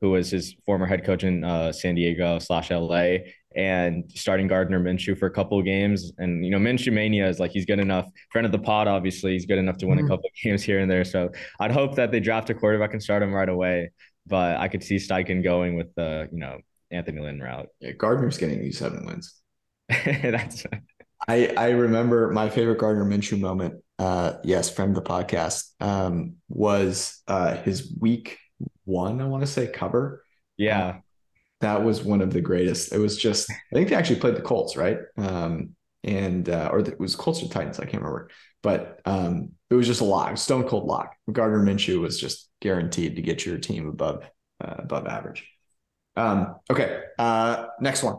who was his former head coach in uh, San Diego slash LA, and starting Gardner Minshew for a couple of games. And you know, Minshew mania is like he's good enough. Friend of the pod, obviously, he's good enough to win mm-hmm. a couple of <laughs> games here and there. So I'd hope that they draft a quarterback and start him right away. But I could see Steichen going with the you know Anthony Lynn route. Yeah, Gardner's getting you seven wins. <laughs> That's. I I remember my favorite Gardner Minshew moment. Uh, yes, friend of the podcast. Um, was uh his week one. I want to say cover. Yeah that was one of the greatest. It was just, I think they actually played the Colts, right? Um, and uh, or the, it was Colts or Titans, I can't remember. But um, it was just a lock, stone cold lock. Gardner Minshew was just guaranteed to get your team above uh, above average. Um, okay, uh, next one.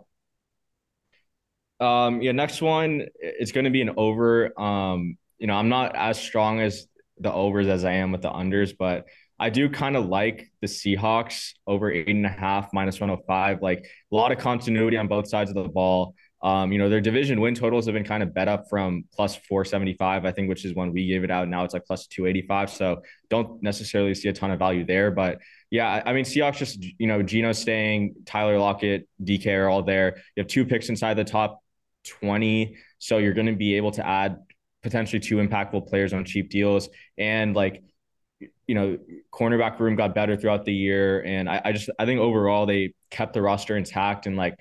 Um, yeah, next one. It's going to be an over. Um, you know, I'm not as strong as the overs as I am with the unders, but I do kind of like the Seahawks over eight and a half minus 105. Like a lot of continuity on both sides of the ball. Um, you know, their division win totals have been kind of bet up from plus 475, I think, which is when we gave it out. Now it's like plus 285. So don't necessarily see a ton of value there. But yeah, I mean, Seahawks just, you know, Geno staying, Tyler Lockett, DK are all there. You have two picks inside the top 20. So you're going to be able to add potentially two impactful players on cheap deals. And like, you know, cornerback room got better throughout the year. And I, I just, I think overall they kept the roster intact and like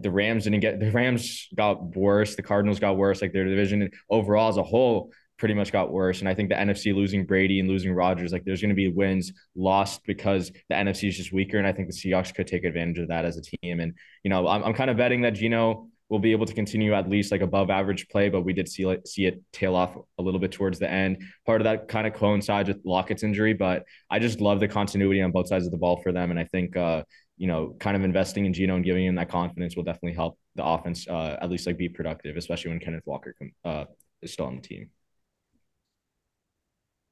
the Rams didn't get, the Rams got worse. The Cardinals got worse. Like their division overall as a whole pretty much got worse. And I think the NFC losing Brady and losing Rodgers, like there's going to be wins lost because the NFC is just weaker. And I think the Seahawks could take advantage of that as a team. And, you know, I'm, I'm kind of betting that Geno will be able to continue at least like above average play, but we did see like see it tail off a little bit towards the end. Part of that kind of coincides with Lockett's injury, but I just love the continuity on both sides of the ball for them, and I think uh, you know, kind of investing in Geno and giving him that confidence will definitely help the offense uh, at least like be productive, especially when Kenneth Walker uh, is still on the team.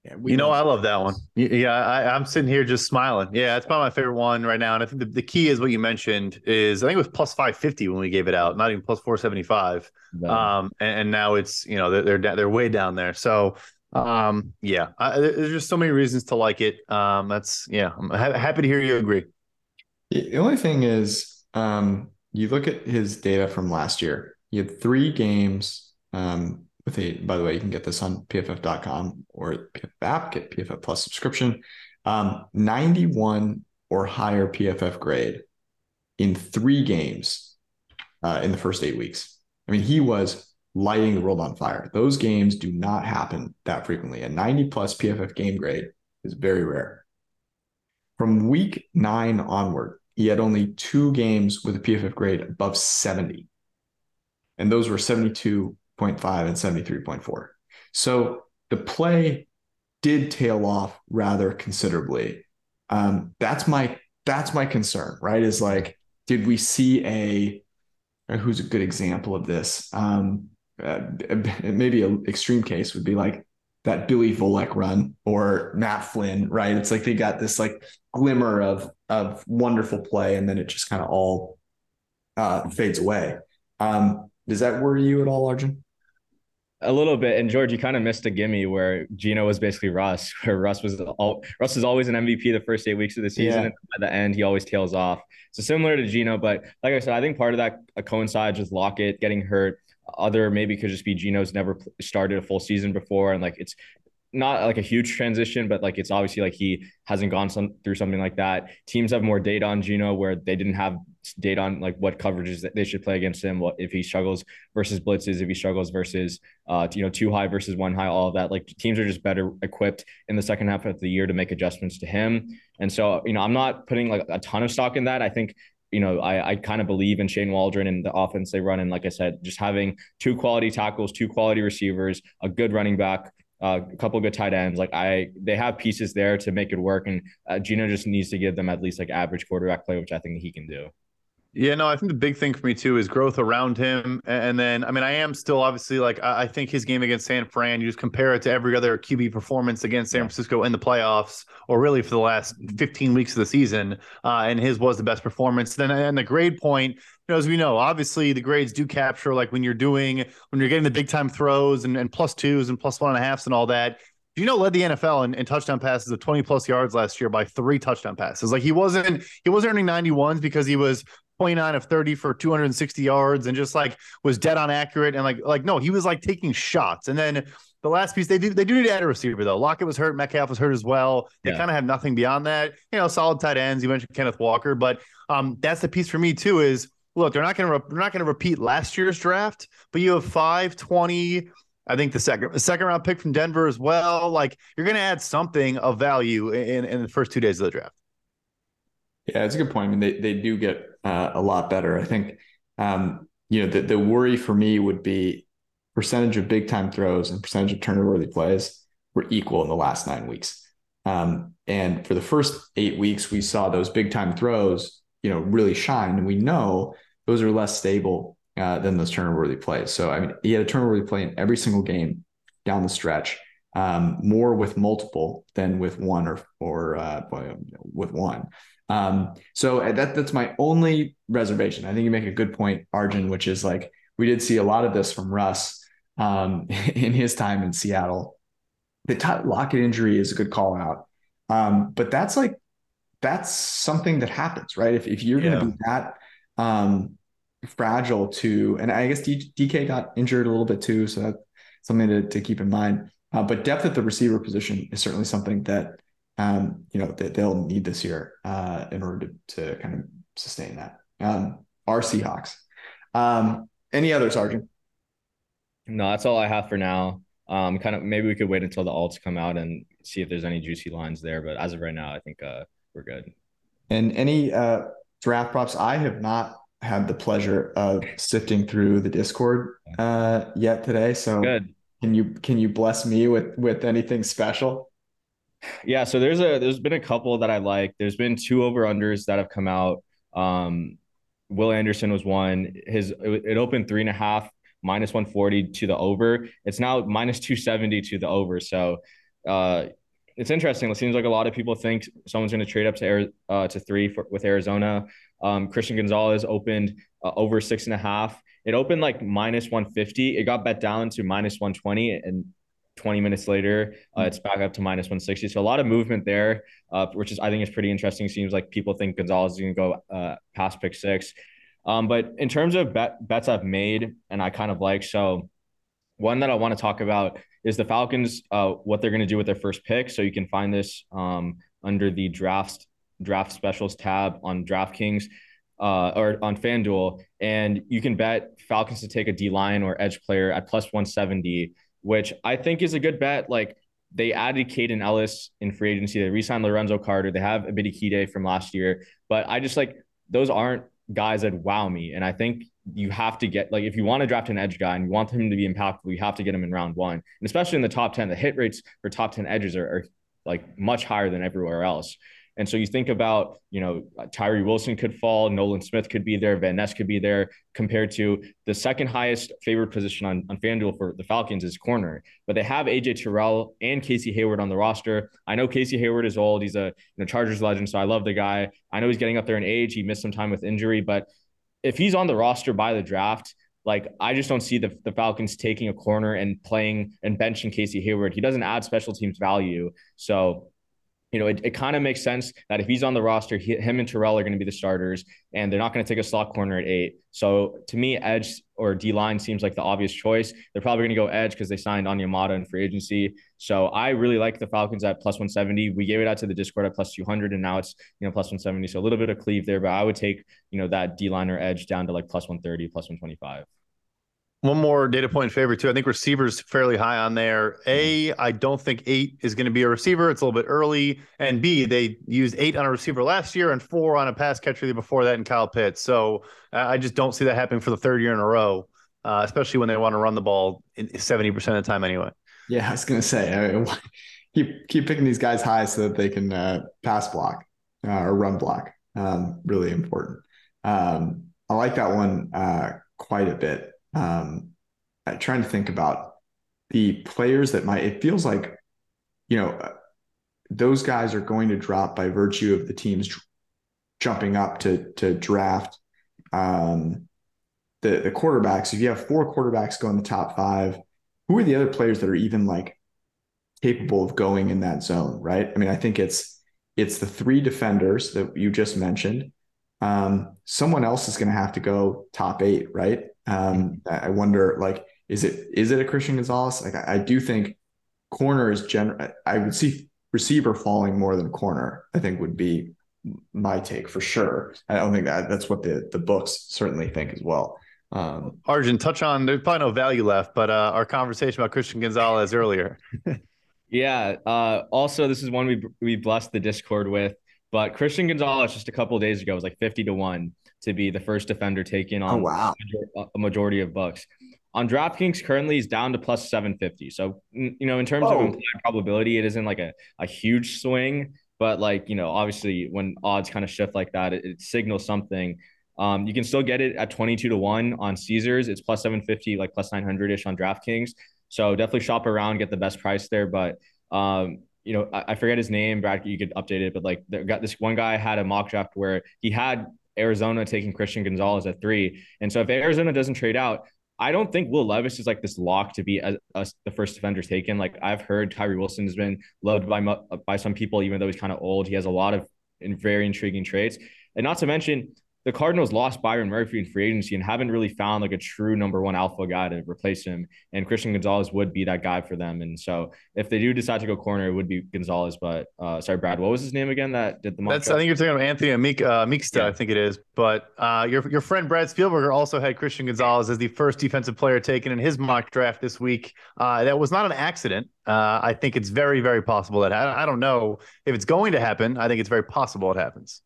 Yeah, you know, I love that one. Yeah, I, am sitting here just smiling. Yeah, it's probably my favorite one right now. And I think the, the key is what you mentioned is I think it was plus 550 when we gave it out, not even plus 475. No. Um, and, and, now it's you know they're they're they're way down there. So um, yeah, I, there's just so many reasons to like it. Um, that's yeah, I'm ha- happy to hear you agree. The only thing is, um, you look at his data from last year. He had three games um, with a. By the way, you can get this on PFF.com or PFF app. Get PFF Plus subscription. Um, 91 or higher PFF grade in three games uh, in the first eight weeks. I mean, he was lighting the world on fire. Those games do not happen that frequently. A 90 plus PFF game grade is very rare. From week nine onward, he had only two games with a PFF grade above 70. And those were 72.5 and 73.4. So the play did tail off rather considerably. Um, that's my that's my concern, right? Is like, did we see a who's a good example of this? Um, uh, <laughs> maybe an extreme case would be like that Billy Volek run or Matt Flynn, right? It's like they got this like glimmer of of wonderful play, and then it just kind of all uh, fades away. Um, does that worry you at all, Arjun? A little bit. And George, you kind of missed a gimme where Geno was basically Russ, <laughs> where Russ was all Russ is always an MVP the first eight weeks of the season. Yeah. And by the end, he always tails off. So similar to Geno, but like I said, I think part of that uh, coincides with Lockett getting hurt. Other maybe could just be Geno's never started a full season before, and like it's not like a huge transition, but like it's obviously like he hasn't gone some, through something like that. Teams have more data on Geno where they didn't have data on like what coverages that they should play against him, what if he struggles versus blitzes, if he struggles versus uh you know two high versus one high, all of that. Like teams are just better equipped in the second half of the year to make adjustments to him. And so you know I'm not putting like a ton of stock in that. I think you know, I, I kind of believe in Shane Waldron and the offense they run. And like I said, just having two quality tackles, two quality receivers, a good running back, uh, a couple good tight ends. Like I, they have pieces there to make it work. And uh, Geno just needs to give them at least like average quarterback play, which I think he can do. Yeah, no, I think the big thing for me too is growth around him. And then, I mean, I am still obviously like, I think his game against San Fran, you just compare it to every other QB performance against San Francisco in the playoffs, or really for the last 15 weeks of the season. Uh, and his was the best performance. Then, and the grade point, you know, as we know, obviously the grades do capture like when you're doing, when you're getting the big time throws and, and plus twos and plus one and a halfs and all that. you know led the NFL in, in, touchdown passes of 20 plus yards last year by three touchdown passes. Like he wasn't he wasn't earning 91s because he was 29 of 30 for 260 yards and just like was dead on accurate and like like no he was like taking shots. And then the last piece they do they do need to add a receiver though. Lockett was hurt. Metcalf was hurt as well. They yeah. kind of have nothing beyond that. You know solid tight ends. You mentioned Kenneth Walker but um that's the piece for me too is look they're not going to re- they're not going to repeat last year's draft but you have 520 I think the second second round pick from Denver as well. Like you're going to add something of value in in the first two days of the draft yeah, it's a good point. I mean, they they do get uh, a lot better. I think, um, you know, the the worry for me would be percentage of big time throws and percentage of turnover worthy plays were equal in the last nine weeks. Um, and for the first eight weeks, we saw those big time throws, you know, really shine, and we know those are less stable uh, than those turnover worthy plays. So I mean, he had a turnover worthy play in every single game down the stretch. Um, more with multiple than with one or or uh, with one. Um, so uh, that that's my only reservation. I think you make a good point, Arjun, which is like we did see a lot of this from Russ um, <laughs> in his time in Seattle. The Tyler Lockett injury is a good call out, um, but that's like that's something that happens, right? If if you're yeah. going to be that um, fragile to, and I guess DK got injured a little bit too, so that's something to, to keep in mind. Uh, but depth at the receiver position is certainly something that um, you know, that they'll need this year uh, in order to, to kind of sustain that. Um, our Seahawks. Um, any others, Arjun? No, that's all I have for now. Um, kind of maybe we could wait until the alts come out and see if there's any juicy lines there. But as of right now, I think uh, we're good. And any uh, draft props? I have not had the pleasure of sifting through the Discord uh, yet today. So good. Can you can you bless me with with anything special? Yeah, so there's a there's been a couple that I like. There's been two over unders that have come out. Um, Will Anderson was one. His it, opened three and a half minus 140 to the over. It's now minus 270 to the over. So uh, it's interesting. It seems like a lot of people think someone's going to trade up to uh, to three for, with Arizona. Um, Christian Gonzalez opened uh, over six and a half. It opened like minus 150. It got bet down to minus 120, and 20 minutes later, uh, hmm. it's back up to minus 160. So a lot of movement there, uh, which is I think is pretty interesting. Seems like people think Gonzalez is going to go uh, past pick six. Um, but in terms of bet, bets I've made and I kind of like, so one that I want to talk about is the Falcons, uh, what they're going to do with their first pick. So you can find this um, under the draft draft specials tab on DraftKings uh, or on FanDuel, and you can bet Falcons to take a D line or edge player at plus 170, which I think is a good bet. Like they added Kaden Elliss in free agency. They re-signed Lorenzo Carter. They have Ebiketie from last year, but I just like those aren't guys that wow me. And I think you have to get like if you want to draft an edge guy and you want him to be impactful, you have to get him in round one. And especially in the top 10, the hit rates for top 10 edges are, are like much higher than everywhere else. And so you think about, you know, Tyree Wilson could fall, Nolan Smith could be there, Van Ness could be there, compared to the second highest favored position on, on FanDuel for the Falcons is corner. But they have AJ Terrell and Casey Hayward on the roster. I know Casey Hayward is old. He's a you know, Chargers legend, so I love the guy. I know he's getting up there in age. He missed some time with injury, but if he's on the roster by the draft, like I just don't see the, the Falcons taking a corner and playing and benching Casey Hayward. He doesn't add special teams value. So you know, it, it kind of makes sense that if he's on the roster, he, him and Terrell are going to be the starters, and they're not going to take a slot corner at eight. So to me, edge or D line seems like the obvious choice. They're probably going to go edge because they signed Onyemata in free agency. So I really like the Falcons at plus 170. We gave it out to the Discord at plus 200, and now it's you know plus 170. So a little bit of cleave there, but I would take you know that D line or edge down to like plus 130, plus 125. One more data point in favor too. I think receivers fairly high on there. A, I don't think eight is going to be a receiver. It's a little bit early. And B, they used eight on a receiver last year and four on a pass catcher before that in Kyle Pitts. So I just don't see that happening for the third year in a row, uh, especially when they want to run the ball seventy percent of the time anyway. Yeah, I was going to say, I mean, keep keep picking these guys high so that they can uh, pass block uh, or run block. Um, really important. Um, I like that one uh, quite a bit um, I'm trying to think about the players that might. It feels like, you know, uh, those guys are going to drop by virtue of the teams jumping up to to draft um, the the quarterbacks. If you have four quarterbacks go in the top five, who are the other players that are even like capable of going in that zone? Right. I mean, I think it's it's the three defenders that you just mentioned. Um, someone else is going to have to go top eight, right? Um, I wonder, like, is it is it a Christian Gonzalez? Like, I, I do think corner is general. I would see receiver falling more than corner. I think would be my take for sure. I don't think that that's what the the books certainly think as well. Um, Arjun, touch on there's probably no value left, but uh, our conversation about Christian Gonzalez earlier. <laughs> yeah. Uh, also, this is one we we blessed the Discord with, but Christian Gonzalez just a couple days ago was like fifty to one to be the first defender taken on oh, wow. a majority of bucks. On DraftKings, currently he's down to plus 750. So, you know, in terms oh. of probability, it isn't like a, a huge swing, but like, you know, obviously when odds kind of shift like that, it, it signals something. Um, you can still get it at 22 to 1 on Caesars. It's plus 750, like plus 900 ish on DraftKings. So definitely shop around, get the best price there. But, um, you know, I, I, forget his name, Brad. You could update it, but like, got this one guy had a mock draft where he had Arizona taking Christian Gonzalez at three. And so if Arizona doesn't trade out, I don't think Will Levis is like this lock to be a, a, the first defender taken. Like I've heard Tyree Wilson has been loved by by some people, even though he's kind of old. He has a lot of very intriguing traits, and not to mention the Cardinals lost Byron Murphy in free agency and haven't really found like a true number one alpha guy to replace him. And Christian Gonzalez would be that guy for them. And so if they do decide to go corner, it would be Gonzalez. But uh, sorry, Brad, what was his name again? That did the mock That's I think you're talking about Anthony Amik, uh, yeah. I think it is. But uh, your your friend Brad Spielberger also had Christian Gonzalez as the first defensive player taken in his mock draft this week. Uh, that was not an accident. Uh, I think it's very very possible that I, I don't know if it's going to happen. I think it's very possible it happens.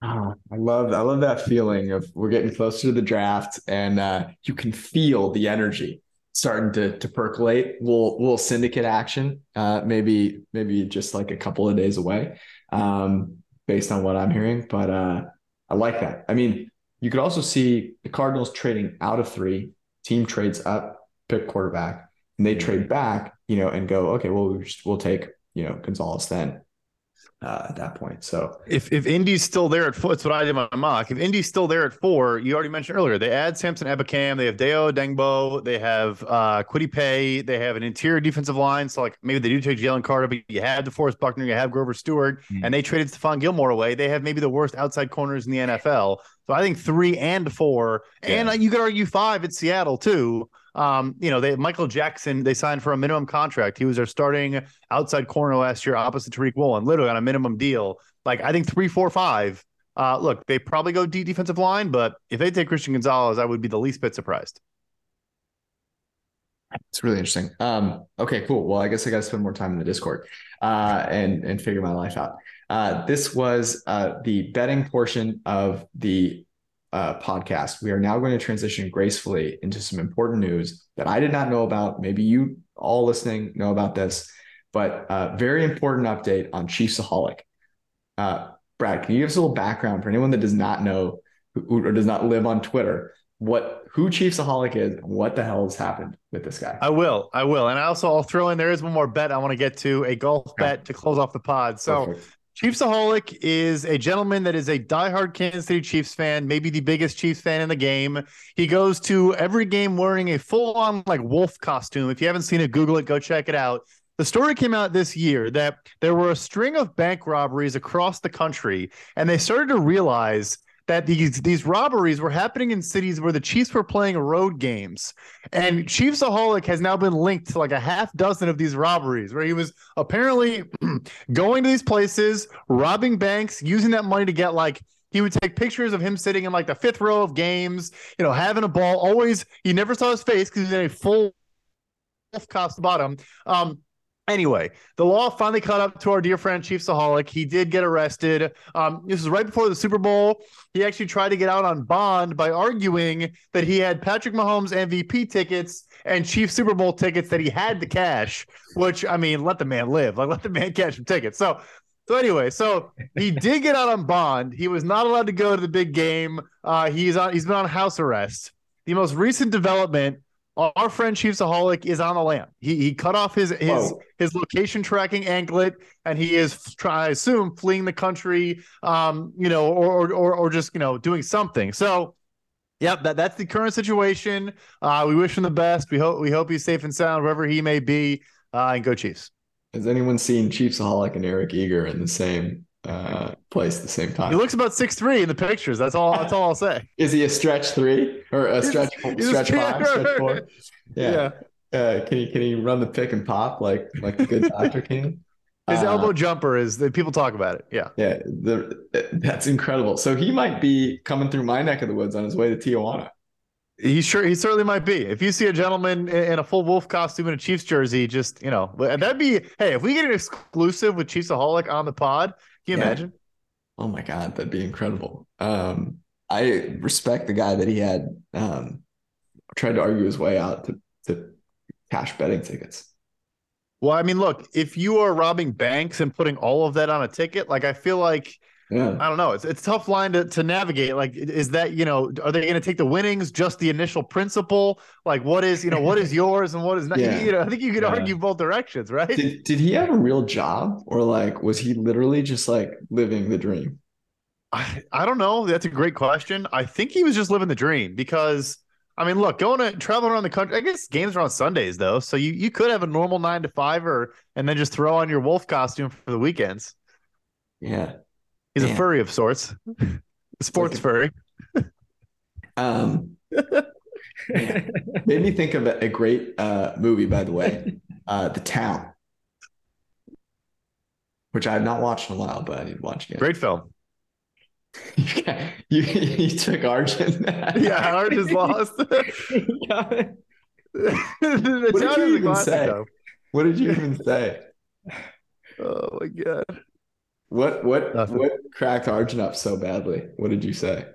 Oh, I love I love that feeling of we're getting closer to the draft and uh, you can feel the energy starting to to percolate. Little little syndicate action, uh, maybe maybe just like a couple of days away, um, based on what I'm hearing. But uh, I like that. I mean, you could also see the Cardinals trading out of three. Team trades up, pick quarterback. and they trade back, you know, and go, okay, well, we just, we'll take, you know, Gonzalez then uh, at that point. So if if Indy's still there at four, that's what I did my mock. If Indy's still there at four, you already mentioned earlier, they add Samson Ebukam, they have Dayo Odeyingbo, they have uh Kwity Paye, they have an interior defensive line. So like maybe they do take Jalen Carter, but you have DeForest Buckner, you have Grover Stewart, mm-hmm. and they traded Stephon Gilmore away. They have maybe the worst outside corners in the NFL. So I think three and four, yeah. and you could argue five at Seattle too. Um, you know, they Michael Jackson, they signed for a minimum contract. He was their starting outside corner last year, opposite Tariq Woolen, literally on a minimum deal. Like I think three, four, five. Uh, look, they probably go D defensive line, but if they take Christian Gonzalez, I would be the least bit surprised. It's really interesting. Um, okay, cool. Well, I guess I got to spend more time in the Discord uh, and and figure my life out. Uh, this was uh, the betting portion of the uh, podcast, we are now going to transition gracefully into some important news that I did not know about. Maybe you all listening know about this, but uh, very important update on Chiefsaholic. Uh, Brad, can you give us a little background for anyone that does not know who, or does not live on Twitter? What who Chiefsaholic is and what the hell has happened with this guy? I will, I will, and I also I'll throw in there is one more bet I want to get to a golf bet to close off the pod. So Perfect. Chiefsaholic is a gentleman that is a diehard Kansas City Chiefs fan, maybe the biggest Chiefs fan in the game. He goes to every game wearing a full-on like wolf costume. If you haven't seen it, Google it, go check it out. The story came out this year that there were a string of bank robberies across the country, and they started to realize that these these robberies were happening in cities where the Chiefs were playing road games. And Chiefsaholic has now been linked to like a half dozen of these robberies where he was apparently <clears throat> going to these places, robbing banks, using that money to get like he would take pictures of him sitting in like the fifth row of games, you know, having a ball. Always, he never saw his face because he's in a full cost bottom. Um, Anyway, the law finally caught up to our dear friend Chiefsaholic. He did get arrested. Um, this is right before the Super Bowl. He actually tried to get out on bond by arguing that he had Patrick Mahomes MVP tickets and Chief Super Bowl tickets that he had to cash. Which I mean, let the man live. Like let the man cash some tickets. So, so anyway, so he did get out on bond. He was not allowed to go to the big game. Uh, he's on. He's been on house arrest. The most recent development our friend Chiefsaholic is on the lam. He he cut off his his Whoa. his location tracking anklet, and he is try I assume fleeing the country, um, you know, or or or just you know doing something. So, yep, that that's the current situation. Uh, we wish him the best. We hope we hope he's safe and sound wherever he may be. Uh, and go Chiefs. Has anyone seen Chiefsaholic and Eric Eager in the same uh, place at the same time. He looks about six three in the pictures. That's all. That's all I'll say. <laughs> Is he a stretch three or a stretch he's, stretch he's five, stretch four? <laughs> Yeah. yeah. Uh, can he can he run the pick and pop like like the good doctor can? <laughs> His uh, elbow jumper is that people talk about it. Yeah. Yeah. The, that's incredible. So he might be coming through my neck of the woods on his way to Tijuana. He sure he certainly might be. If you see a gentleman in a full wolf costume and a Chiefs jersey, just you know that'd be. Hey, if we get an exclusive with Chiefsaholic on the pod, can you yeah. imagine? Oh my god, that'd be incredible. Um, I respect the guy that he had um, tried to argue his way out to to cash betting tickets. Well, I mean, look, if you are robbing banks and putting all of that on a ticket, like I feel like yeah. I don't know. It's it's tough line to, to navigate. Like, is that you know, are they going to take the winnings, just the initial principal? Like, what is you know, what is <laughs> yours and what is not? Yeah. You know, I think you could yeah. argue both directions, right? Did, did he have a real job, or like was he literally just like living the dream? I I don't know. That's a great question. I think he was just living the dream because. I mean, look, going to traveling around the country. I guess games are on Sundays though, so you you could have a normal nine to five, or and then just throw on your wolf costume for the weekends. Yeah, He's Damn. a furry of sorts, <laughs> sports like furry. <laughs> um, <laughs> made me think of a, a great uh, movie, by the way, uh, The Town, which I have not watched in a while, but I need to watch again. Great film. You, <laughs> you, took Arjun. <laughs> yeah, Arjun's lost. <laughs> the what did you even say? What did you even say? Oh my god. What what Nothing. what cracked Arjun up so badly? What did you say?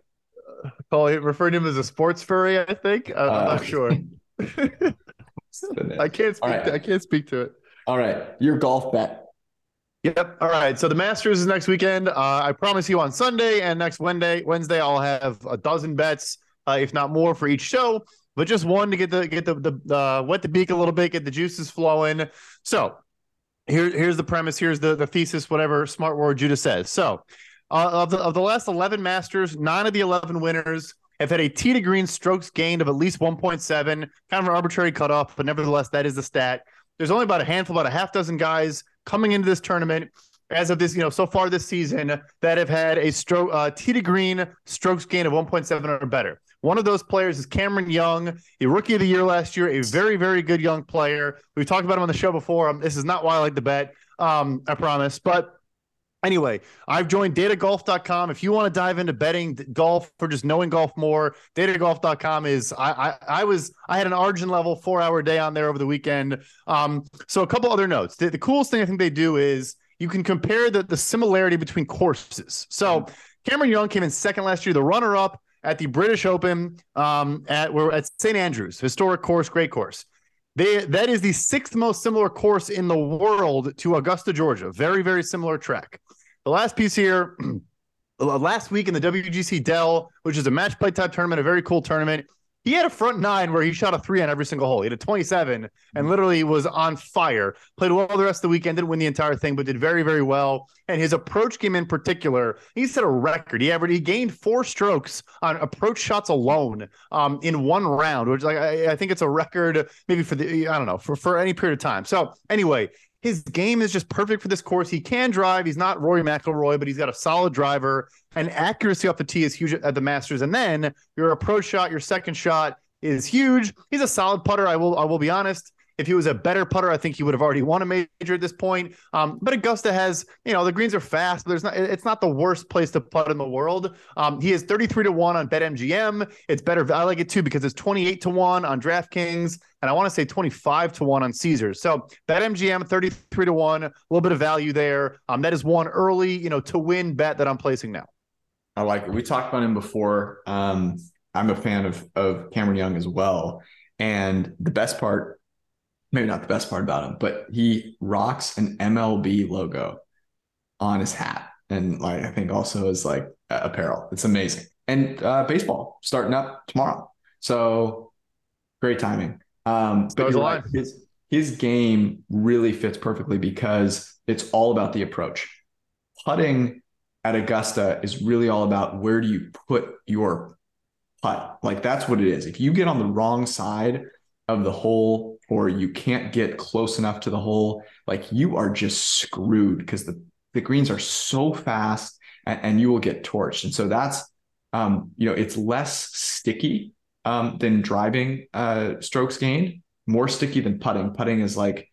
Uh, it referred to him as a sports furry. I think I'm, uh, not sure. I can't speak. Right. To, I can't speak to it. All right, your golf bet. Yep. All right. So the Masters is next weekend. Uh, I promise you on Sunday and next Wednesday. Wednesday I'll have a dozen bets, uh, if not more, for each show. but just one to get the get the the uh, wet the beak a little bit, get the juices flowing. So here here's the premise. Here's the the thesis. Whatever smart word Judah says. So uh, of the of the last eleven Masters, nine of the eleven winners have had a tee to green strokes gained of at least 1.7, kind of an arbitrary cutoff, but nevertheless, that is the stat. There's only about a handful, about a half dozen guys coming into this tournament as of this, you know, so far this season that have had a stroke uh, tee to green strokes gain of 1.7 or better. One of those players is Cameron Young, a rookie of the year last year, a very, very good young player. We've talked about him on the show before. Um, this is not why I like the bet, um, I promise. But Anyway, I've joined datagolf.com. If you want to dive into betting golf or just knowing golf more, datagolf.com is I I, I was I had an Arjun level four hour day on there over the weekend. Um, so a couple other notes. The, the coolest thing I think they do is you can compare the, the similarity between courses. So Cameron Young came in second last year, the runner up at the British Open um, at we're at St Andrews, historic course, great course. They that is the sixth most similar course in the world to Augusta, Georgia. Very very similar track. The last piece here. <clears throat> last week in the WGC Dell, which is a match play type tournament, a very cool tournament he had a front nine where he shot a three on every single hole. He had a 27 and literally was on fire. Played well the rest of the weekend, didn't win the entire thing, but did very, very well. And his approach game in particular, he set a record. He averaged, he gained four strokes on approach shots alone um, in one round, which like I, I think it's a record maybe for the I don't know for for any period of time. So anyway, his game is just perfect for this course. He can drive. He's not Rory McIlroy, but he's got a solid driver. And accuracy off the tee is huge at the Masters. And then your approach shot, your second shot is huge. He's a solid putter. I will. I will be honest. If he was a better putter, I think he would have already won a major at this point. Um, but Augusta has, you know, the greens are fast, there's not. It's not the worst place to putt in the world. Um, he is 33 to one on BetMGM. It's better. I like it too because it's 28 to one on DraftKings, and I want to say 25 to one on Caesars. So BetMGM 33 to one, a little bit of value there. Um, that is one early, you know, to win bet that I'm placing now. I like it. We talked about him before. Um, I'm a fan of of Cameron Young as well. And the best part maybe not the best part about him, but he rocks an MLB logo on his hat. And like I think also is like apparel. It's amazing. And uh, baseball starting up tomorrow. So great timing. Um, but his his game really fits perfectly because it's all about the approach. Putting at Augusta is really all about where do you put your putt. Like that's what it is. If you get on the wrong side of the hole or you can't get close enough to the hole, like you are just screwed because the, the greens are so fast and, and, you will get torched. And so that's, um, you know, it's less sticky um, than driving uh, strokes gained, more sticky than putting. Putting is like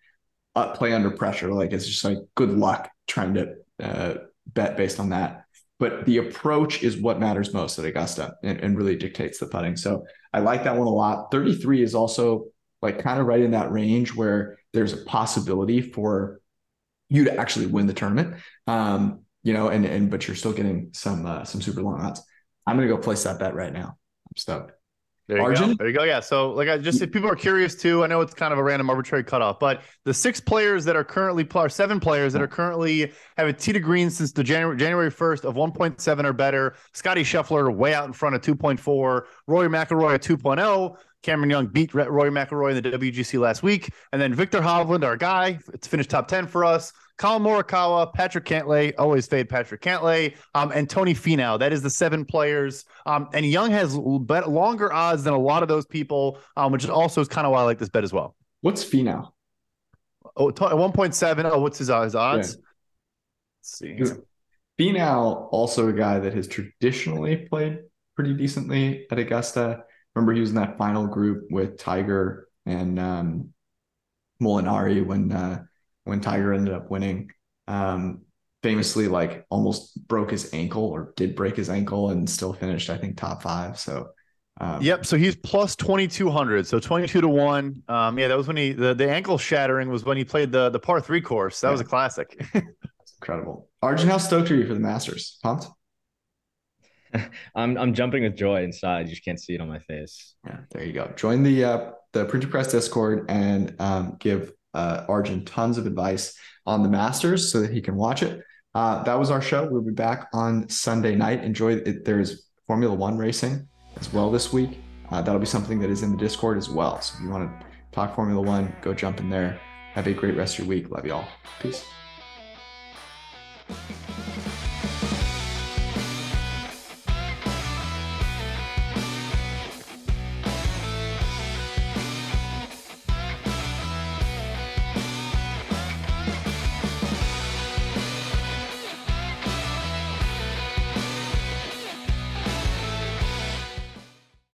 uh, play under pressure. Like it's just like good luck trying to uh, bet based on that. But the approach is what matters most at Augusta and, and really dictates the putting. So I like that one a lot. 33 is also like kind of right in that range where there's a possibility for you to actually win the tournament. Um, you know, and and but you're still getting some uh, some super long odds. I'm gonna go place that bet right now. I'm stoked. There you Arjun? go. There you go. Yeah. So, like, I just if people are curious too, I know it's kind of a random arbitrary cutoff, but the six players that are currently, or seven players that are currently have a tee to green since the January January first of 1.7 or better. Scotty Scheffler way out in front of 2.4. Rory McIlroy at 2.0. Cameron Young beat Roy McIlroy in the WGC last week, and then Viktor Hovland, our guy, it's finished top 10 for us. Collin Morikawa, Patrick Cantlay, always fade Patrick Cantlay, um, and Tony Finau. That is the seven players. Um, and Young has bet longer odds than a lot of those people, um, which also is kind of why I like this bet as well. What's Finau? Oh, at 1.7. Oh, what's his, uh, his odds? Yeah. Let's see. Finau, also a guy that has traditionally played pretty decently at Augusta. Remember, he was in that final group with Tiger and um, Molinari when uh, when Tiger ended up winning. Um, famously, like almost broke his ankle or did break his ankle and still finished, I think, top five. So, um, yep. So he's plus twenty two hundred. So twenty two to one. Um, yeah, that was when he the, the ankle shattering was when he played the the par three course. That yeah. was a classic. That's <laughs> incredible. Arjun, how stoked are you for the Masters? Pumped? <laughs> I'm I'm jumping with joy inside. You just can't see it on my face. Yeah, there you go. Join the uh, the Printing Press Discord and um, give uh, Arjun tons of advice on the Masters so that he can watch it. Uh, that was our show. We'll be back on Sunday night. Enjoy it. There's Formula One racing as well this week. uh, that'll be something that is in the Discord as well. So if you want to talk Formula One, go jump in there. Have a great rest of your week. Love y'all. Peace.